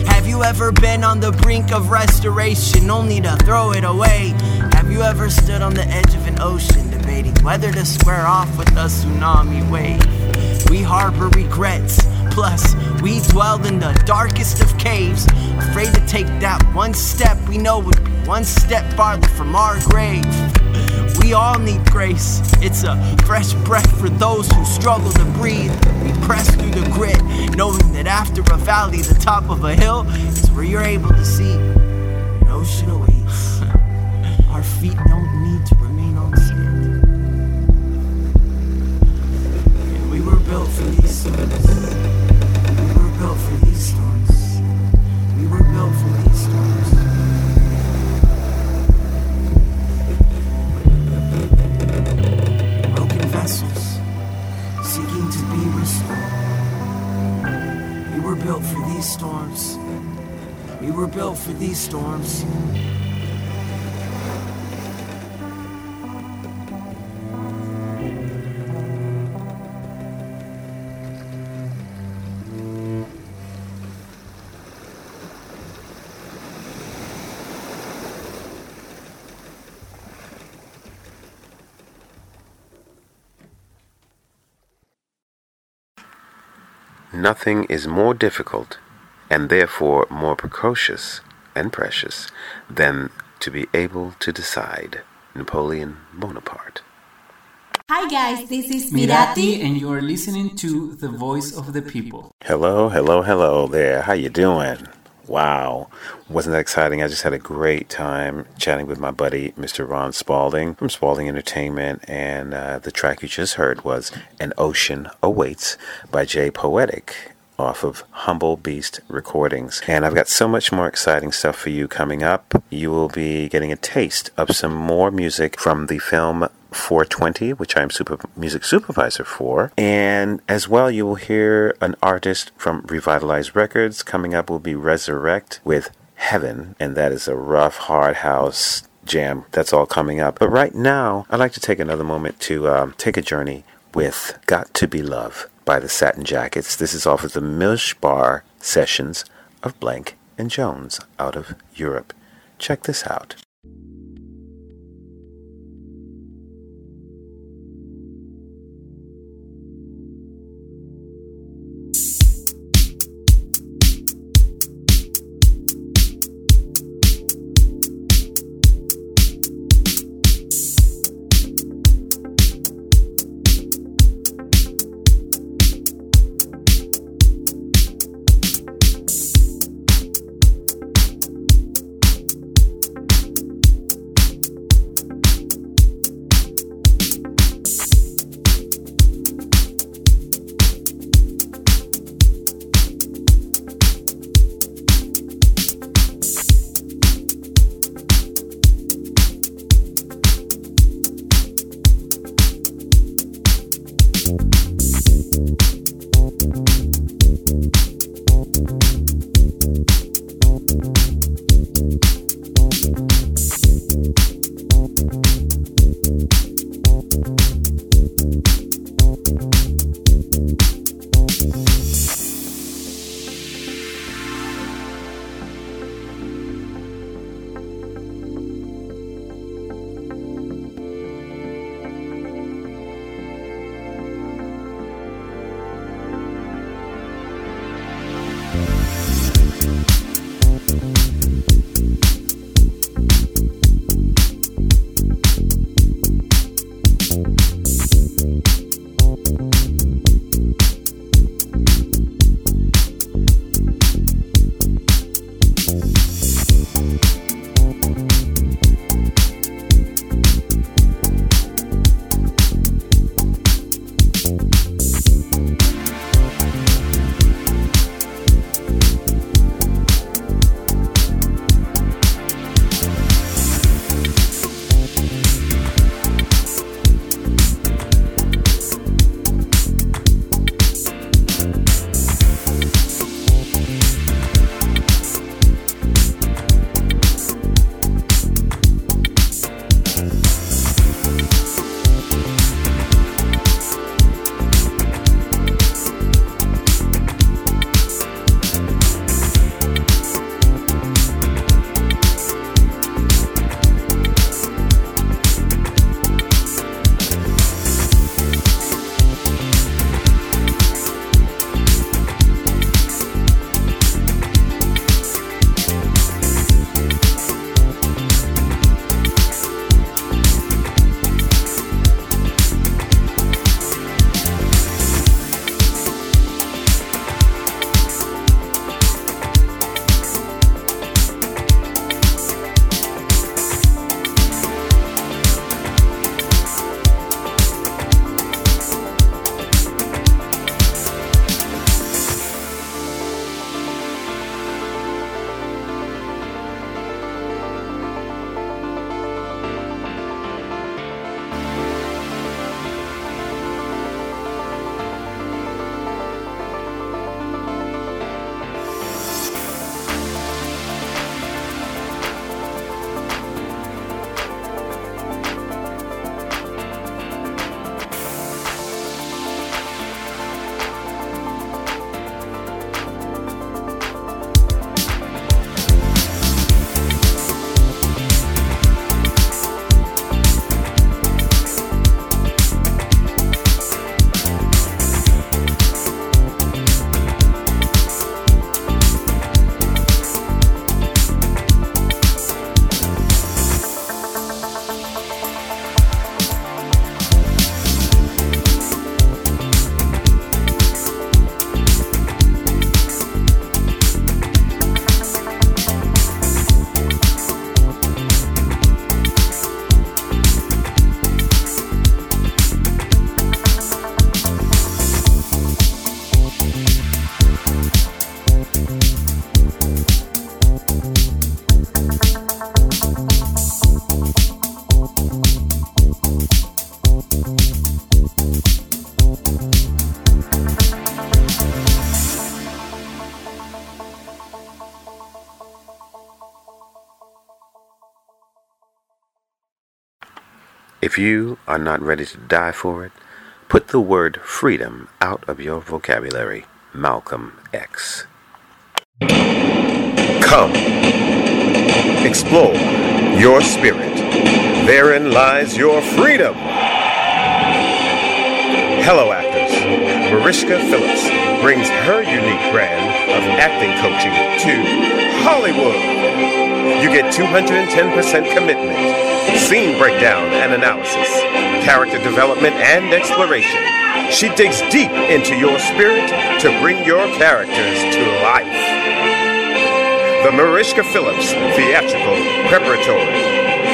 Have you ever been on the brink of restoration only to throw it away? Have you ever stood on the edge of an ocean debating whether to square off with a tsunami wave? We harbor regrets. Plus, we dwell in the darkest of caves, afraid to take that one step we know would be one step farther from our grave. We all need grace. It's a fresh breath for those who struggle to breathe. We press through the grit, knowing that after a valley, the top of a hill is where you're able to see an ocean awaits. *laughs* Our feet don't need to remain on sand. And we were built for these storms. Built for these storms. We were built for these storms. Broken vessels seeking to be restored. We were built for these storms. We were built for these storms. Nothing is more difficult and therefore more precocious and precious than to be able to decide. Napoleon Bonaparte. Hi guys, this is Mirati, and you are listening to The Voice of the People. Hello, hello, hello there. How you doing? Wow. Wasn't that exciting? I just had a great time chatting with my buddy, Mr. Ron Spaulding from Spaulding Entertainment. And uh, the track you just heard was An Ocean Awaits by Jay Poetic off of Humble Beast Recordings. And I've got so much more exciting stuff for you coming up. You will be getting a taste of some more music from the film 420, which I'm super music supervisor for. And as well, you will hear an artist from Revitalized Records. Coming up will be Resurrect with Heaven, and that is a rough, hard house jam. That's all coming up. But right now, I'd like to take another moment to um, take a journey with Got to Be Love by the Satin Jackets. This is off of the Milch Bar sessions of Blank and Jones out of Europe. Check this out. If you are not ready to die for it, put the word freedom out of your vocabulary. Malcolm X. Come. Explore your spirit. Therein lies your freedom. Hello, actors. Mariska Phillips brings her unique brand of acting coaching to Hollywood. You get 210% commitment, scene breakdown and analysis, character development and exploration. She digs deep into your spirit to bring your characters to life. The Mariska Phillips Theatrical Preparatory.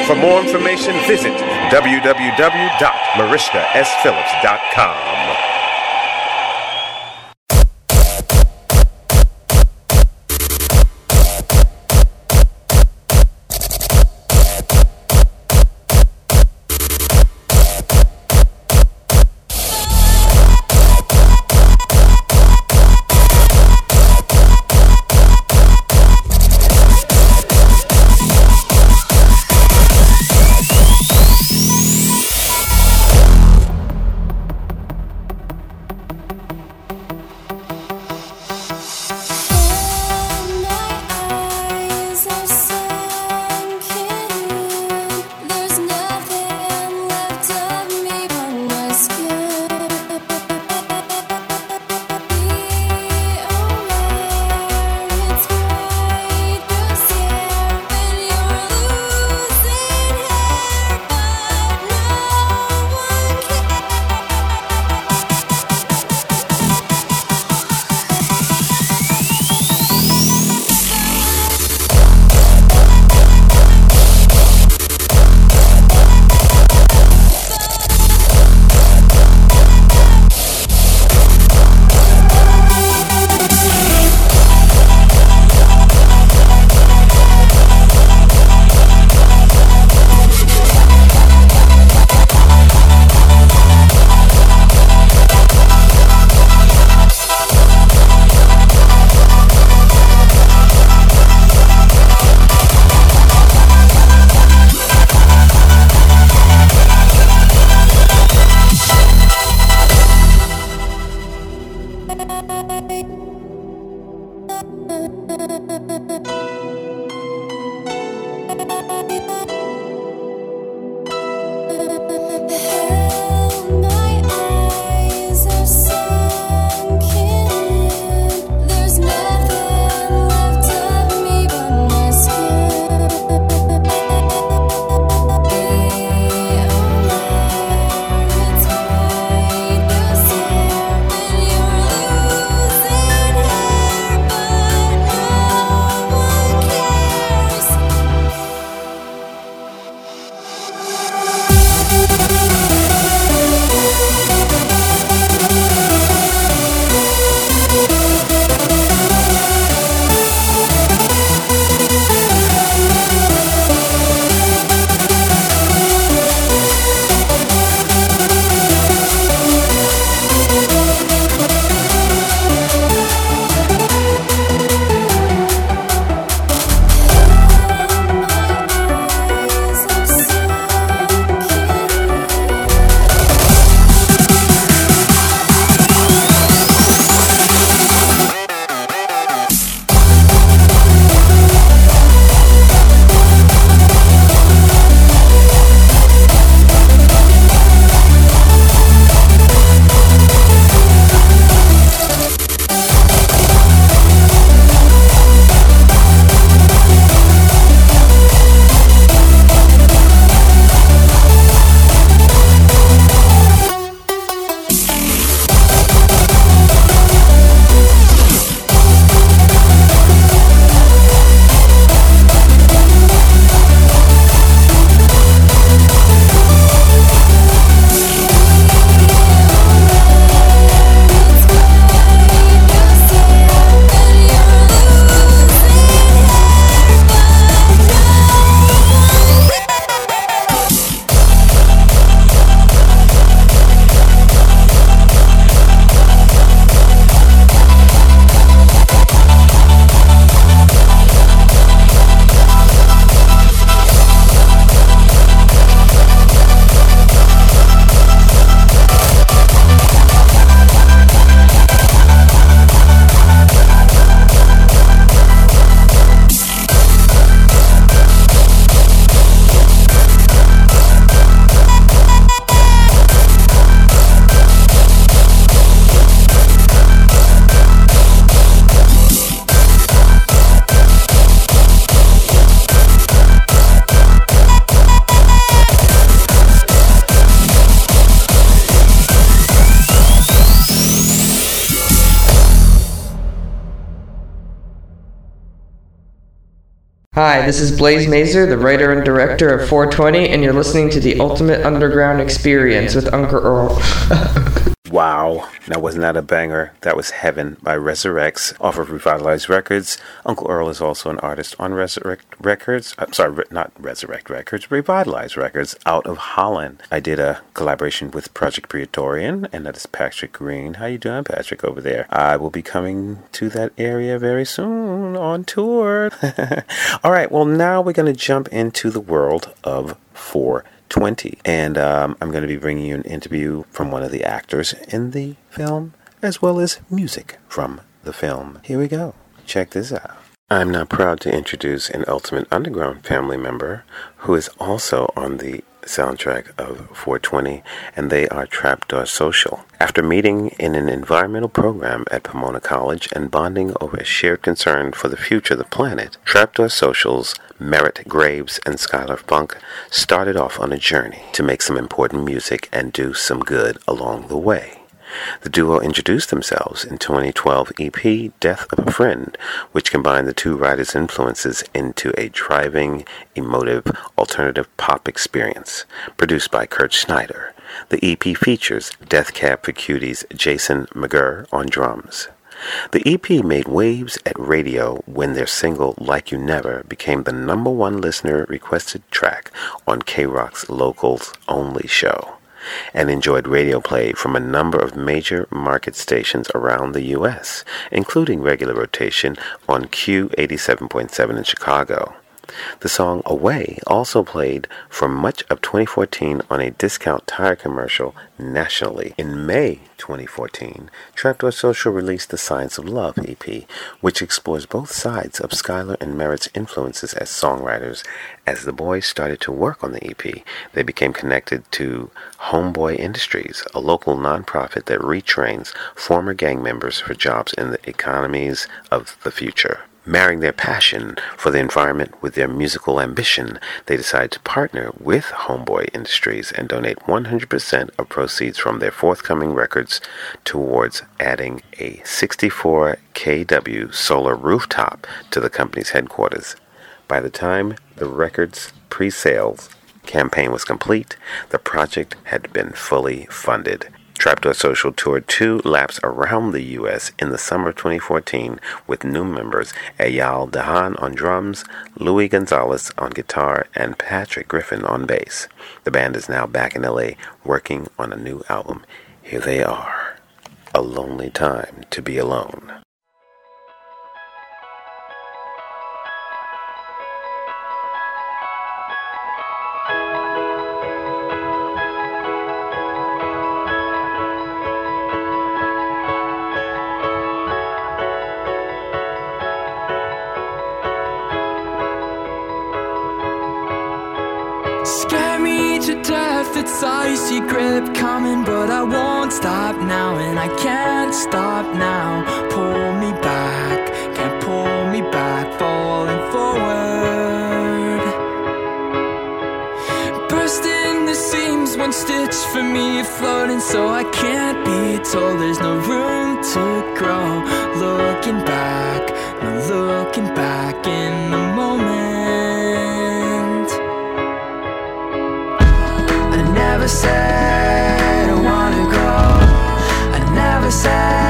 For more information, visit www.mariskasphillips.com. this is Blaze Mazer, the writer and director of 420, and you're listening to the Ultimate Underground Experience with Uncle Earl. *laughs* Wasn't that a banger? That was Heaven by Resurrects off of Revitalized Records. Uncle Earl is also an artist on Resurrect Records. I'm sorry, not Resurrect Records, Revitalized Records out of Holland. I did a collaboration with Project Praetorian, and that is Patrick Green. How you doing, Patrick, over there? I will be coming to that area very soon on tour. *laughs* All right, well, now we're going to jump into the world of 4 20. And um, I'm going to be bringing you an interview from one of the actors in the film, as well as music from the film. Here we go. Check this out. I'm now proud to introduce an Ultimate Underground family member who is also on the soundtrack of 420, and they are Trapdoor Social. After meeting in an environmental program at Pomona College and bonding over a shared concern for the future of the planet, Trapdoor Social's Merritt Graves and Skylar Funk started off on a journey to make some important music and do some good along the way. The duo introduced themselves in 2012 EP Death of a Friend, which combined the two writers' influences into a driving, emotive, alternative pop experience, produced by Kurt Schneider. The EP features Death Cab for Cutie's Jason McGerr on drums. The EP made waves at radio when their single Like You Never became the number one listener requested track on KROQ's Locals Only show and enjoyed radio play from a number of major market stations around the U.S., including regular rotation on Q87.7 in Chicago. The song Away also played for much of 2014 on a discount tire commercial nationally. In May 2014, Trapdoor Social released the Science of Love EP, which explores both sides of Skylar and Merritt's influences as songwriters. As the boys started to work on the EP, they became connected to Homeboy Industries, a local nonprofit that retrains former gang members for jobs in the economies of the future. Marrying their passion for the environment with their musical ambition, they decide to partner with Homeboy Industries and donate 100% of proceeds from their forthcoming records towards adding a 64 kW solar rooftop to the company's headquarters. By the time the record's pre sales campaign was complete, the project had been fully funded. Trapdoor Social toured two laps around the U.S. in the summer of 2014 with new members Ayal Dahan on drums, Louis Gonzalez on guitar, and Patrick Griffin on bass. The band is now back in L.A. working on a new album. Here they are. A Lonely Time to Be Alone. Scare me to death, it's icy grip coming, but I won't stop now, and I can't stop now. Pull me back, can't pull me back, falling forward. Bursting the seams, one stitch for me, floating, so I can't be told there's no room to grow. Looking back, no looking back in the moment. Never said I wanna go. I never said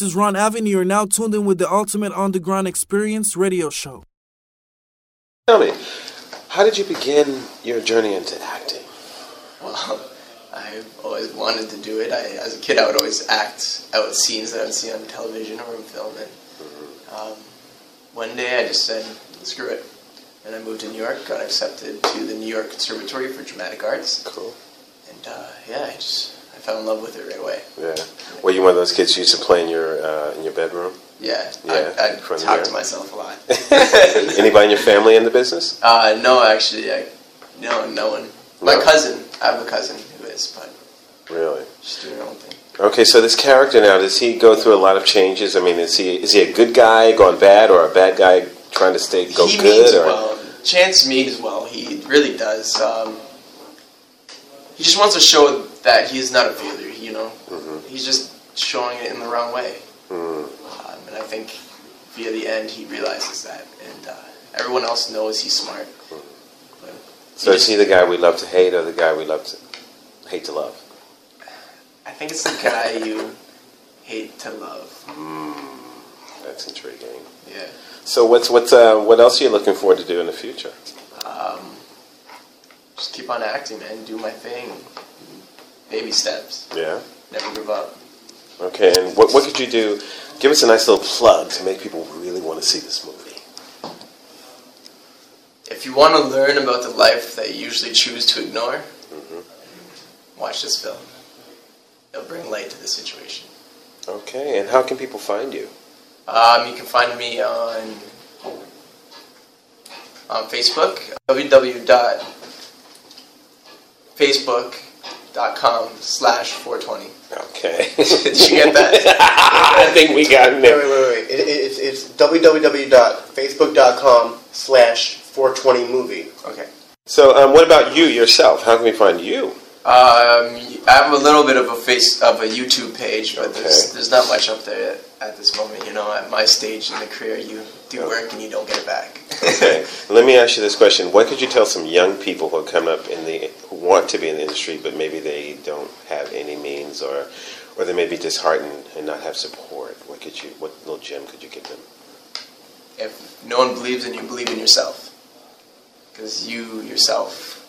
This is Ron Avenue. You're now tuned in with the Ultimate Underground Experience radio show. Tell me, how did you begin your journey into acting? Well, *laughs* I've always wanted to do it. I, as a kid, I would always act out scenes that I would see on television or in film. And um, one day I just said, screw it. And I moved to New York, got accepted to the New York Conservatory for Dramatic Arts. Cool. And uh, yeah, I just I fell in love with it right away. Yeah. Were you one of those kids who used to play in your uh, in your bedroom? Yeah, Yeah, I, I from talk there. to myself a lot. *laughs* Anybody in your family in the business? Uh, no, actually, I, no, no one. My No? cousin, I have a cousin who is, but Really? she's doing her own thing. Okay, so this character now, does he go through a lot of changes? I mean, is he is he a good guy gone bad, or a bad guy trying to stay go he good? or well. Chance means well. He really does. Um, he just wants to show that he's not a failure. You know, Mm-hmm. he's just showing it in the wrong way. Mm. Um, and I think via the end, he realizes that, and uh, everyone else knows he's smart. So is he the guy we love to hate, or the guy we love to hate to love? I think it's the guy you hate to love. Mm, that's intriguing. Yeah. So what's what's uh, what else are you looking forward to do in the future? Um, just keep on acting, man. Do my thing. Baby steps. Yeah. Never give up. Okay, and what what could you do? Give us a nice little plug to make people really want to see this movie. If you want to learn about the life that you usually choose to ignore, watch this film. It'll bring light to the situation. Okay, and how can people find you? Um, you can find me on on Facebook, www.facebook.com slash 420. Okay. *laughs* Did you get that? *laughs* I think we got it. Wait, wait, wait, wait. It, it's, it's www.facebook.com slash 420 movie. Okay. So, um, what about you yourself? How can we find you? Um, I have a little bit of a face of a YouTube page, but there's, there's not much up there at this moment. You know, at my stage in the career, you do work and you don't get it back. Okay, *laughs* let me ask you this question: What could you tell some young people who are coming up in the want to be in the industry, but maybe they don't have any means, or or they may be disheartened and not have support? What could you? What little gem could you give them? If no one believes in you, believe in yourself, because you yourself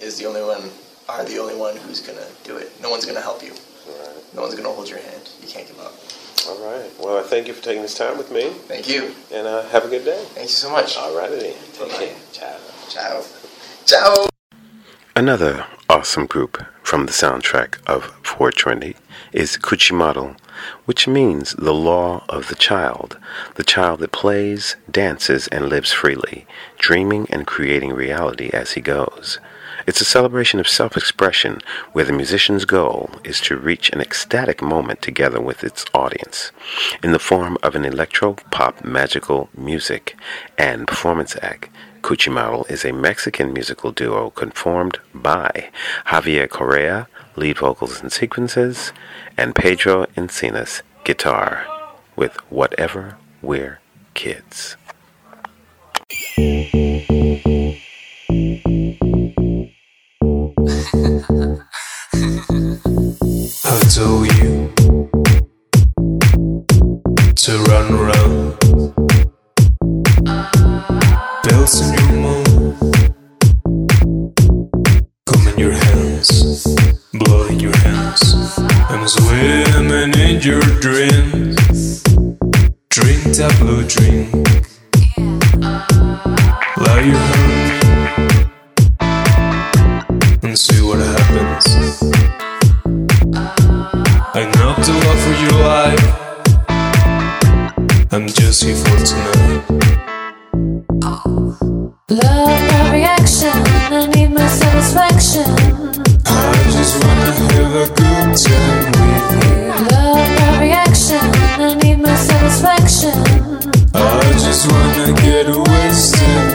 is the only one, are the only one who's gonna do it. No one's gonna help you. No one's gonna hold your hand. You can't give up. All right. Well, I thank you for taking this time with me. Thank you. And uh, have a good day. Thank you so much. All righty. Take care. Ciao. Ciao. Ciao. Another awesome group from the soundtrack of 420 is Kuchimaru, which means the law of the child, the child that plays, dances, and lives freely, dreaming and creating reality as he goes. It's a celebration of self expression where the musician's goal is to reach an ecstatic moment together with its audience in the form of an electro pop magical music and performance act. Kuchimaru is a Mexican musical duo conformed by Javier Correa, lead vocals and sequences, and Pedro Encinas, guitar, with Whatever We're Kids. I told you to run around. Bells in your mouth, come in your hands, blood in your hands. I'm swimming in your dreams. Drink that blue drink. Lie your hand and see what happens. I knocked the love for your life. I'm just here for tonight. Love my reaction, I need my satisfaction. I just wanna have a good time with you. Love my reaction, I need my satisfaction. I just wanna get wasted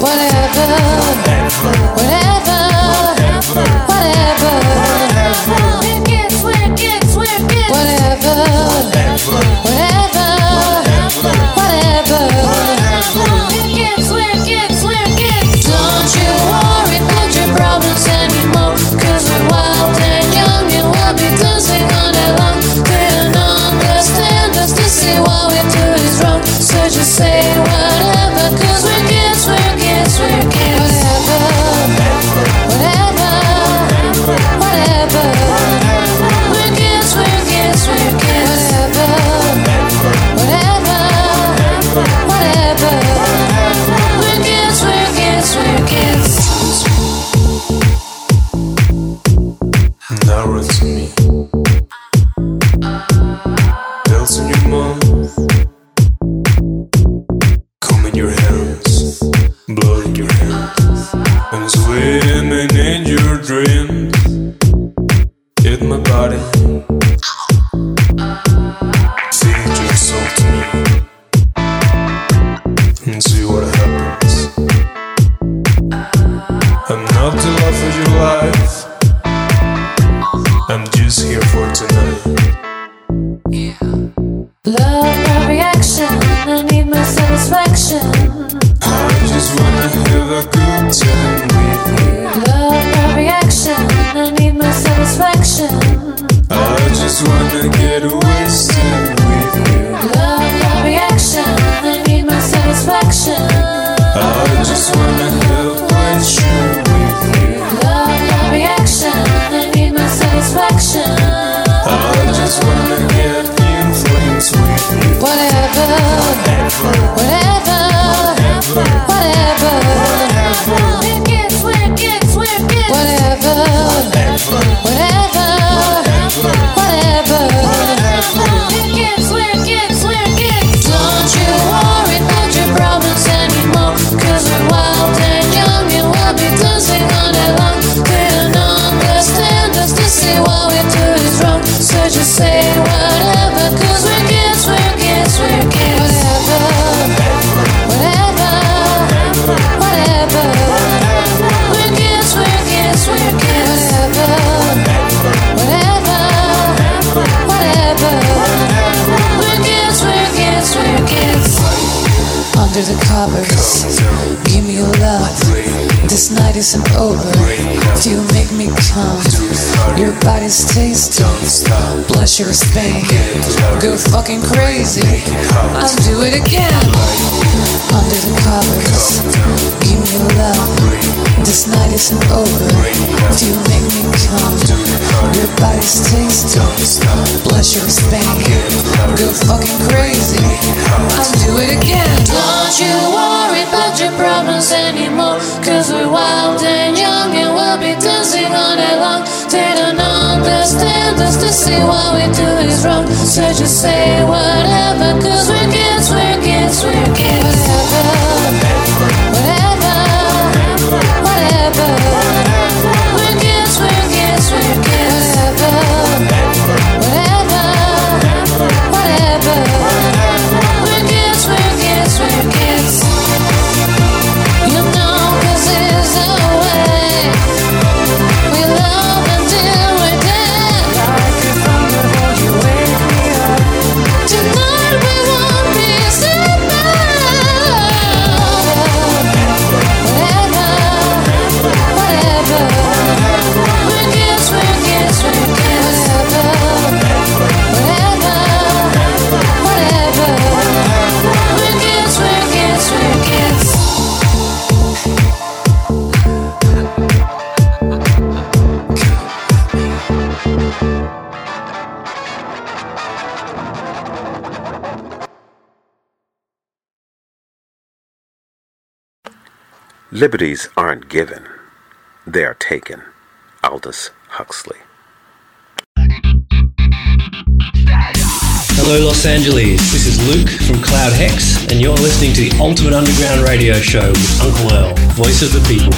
whatever, whatever, whatever, whatever. Whatever, whatever, whatever, whatever. Liberties aren't given, they are taken. Aldous Huxley. Hello, Los Angeles. This is Luke from Cloud Hex, and you're listening to the Ultimate Underground Radio Show with Uncle Earl, voice of the people.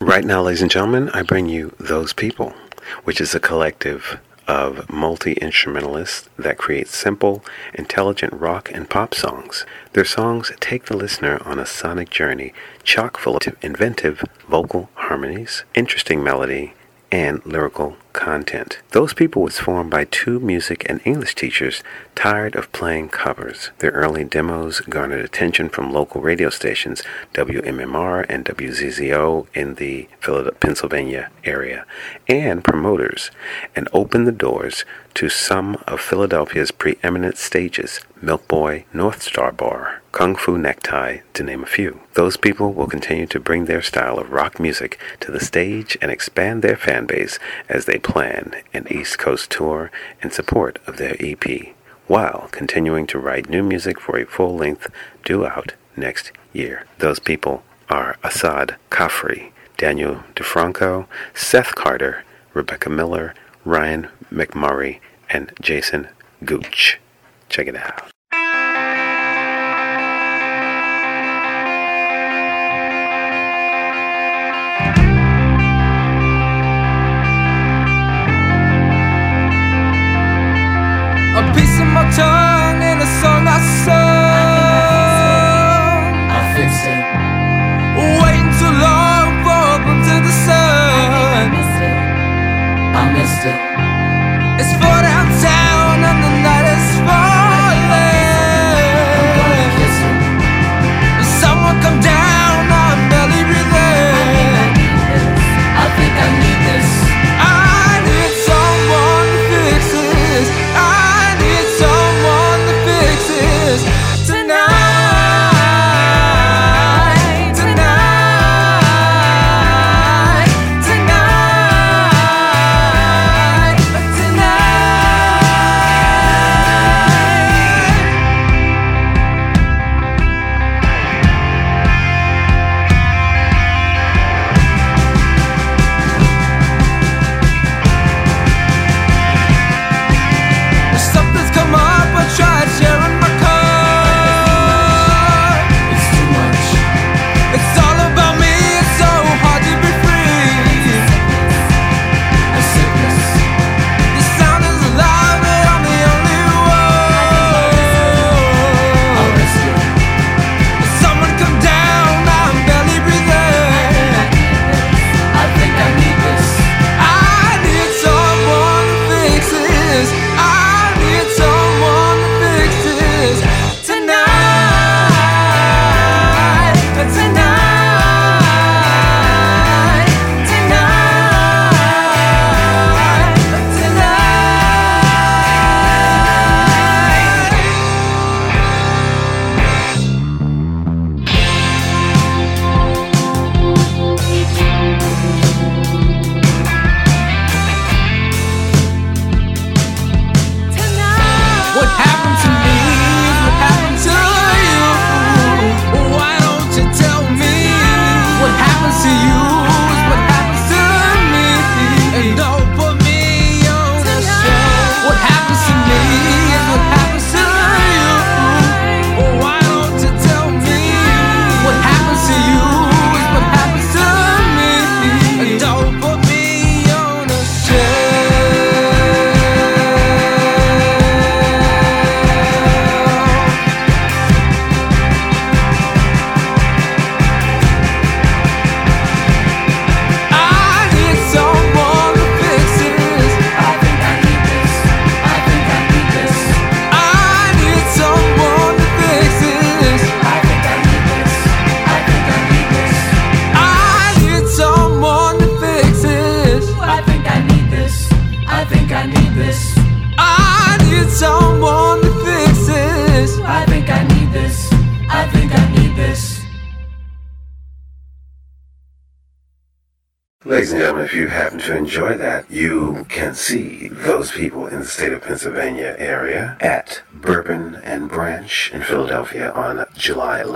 Right now, ladies and gentlemen, I bring you Those People, which is a collective of multi instrumentalists that create simple, intelligent rock and pop songs. Their songs take the listener on a sonic journey chock full of inventive vocal harmonies, interesting melody, and lyrical content. Those People was formed by two music and English teachers tired of playing covers. Their early demos garnered attention from local radio stations WMMR and WZZO in the Pennsylvania area and promoters and opened the doors to some of Philadelphia's preeminent stages Milk Boy, North Star Bar, Kung Fu Necktie, to name a few. Those people will continue to bring their style of rock music to the stage and expand their fan base as they plan an East Coast tour in support of their EP, while continuing to write new music for a full length due out next year. Those people are Assad Kafri, Daniel DeFranco, Seth Carter, Rebecca Miller, Ryan McMurray, and Jason Gooch. Check it out. It's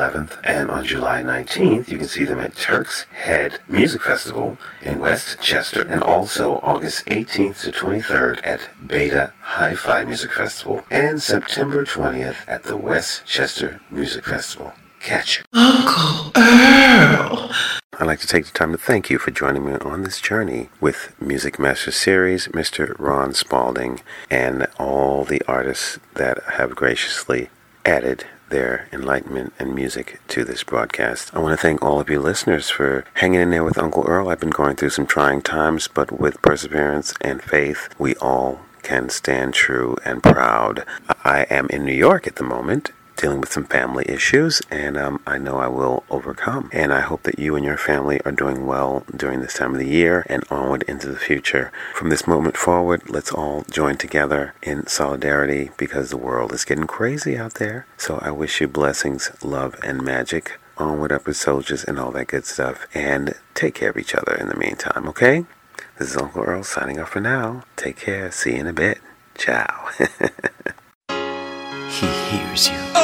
11th. And on July 19th, you can see them at Turk's Head Music Festival in West Chester. And also August 18th to 23rd at Beta Hi-Fi Music Festival. And September 20th at the West Chester Music Festival. Catch. Uncle Earl. I'd like to take the time to thank you for joining me on this journey with Music Master Series, Mr. Ron Spaulding, and all the artists that have graciously added their enlightenment and music to this broadcast. I want to thank all of you listeners for hanging in there with Uncle Earl. I've been going through some trying times, but with perseverance and faith, we all can stand true and proud. I am in New York at the moment dealing with some family issues, and um, I know I will overcome. And I hope that you and your family are doing well during this time of the year and onward into the future. From this moment forward, let's all join together in solidarity because the world is getting crazy out there. So I wish you blessings, love, and magic. Onward, upward, soldiers, and all that good stuff. And take care of each other in the meantime, okay? This is Uncle Earl signing off for now. Take care. See you in a bit. Ciao. *laughs* He hears you.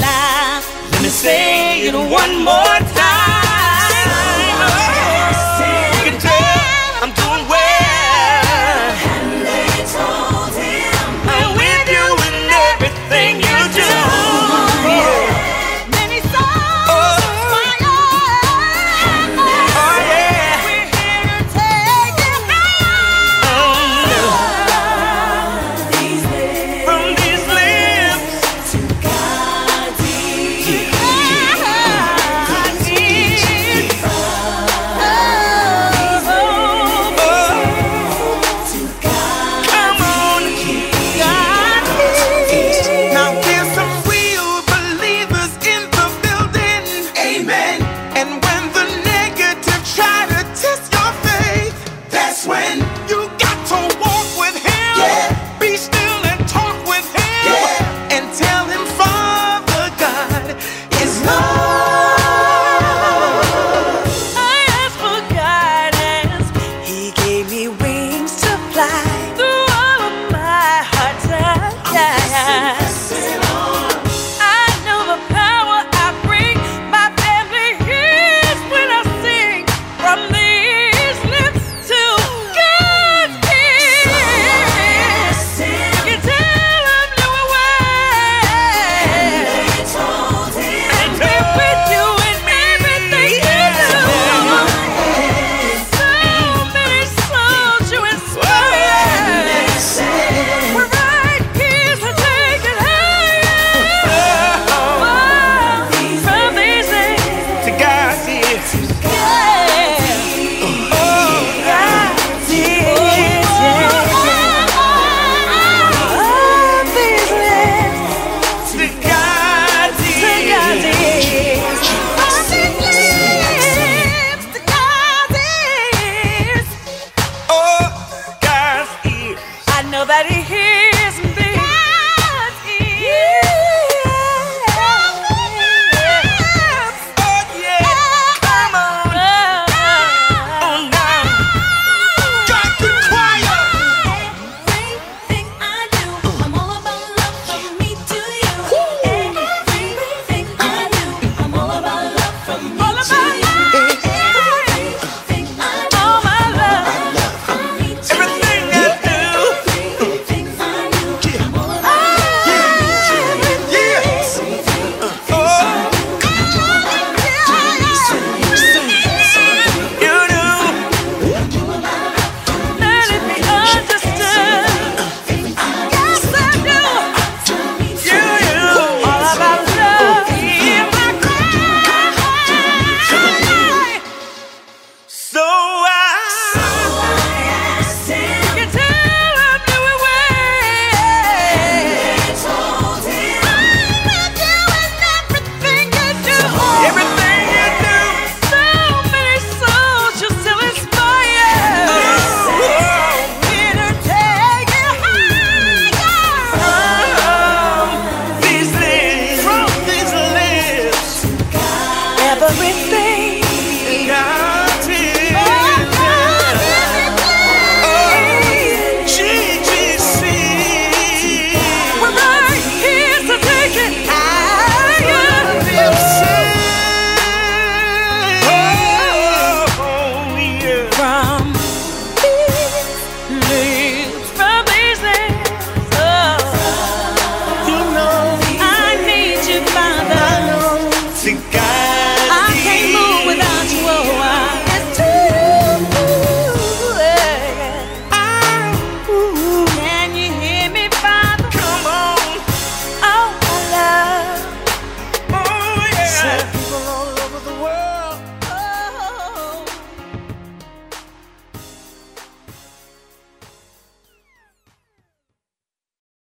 Let me say it one more time.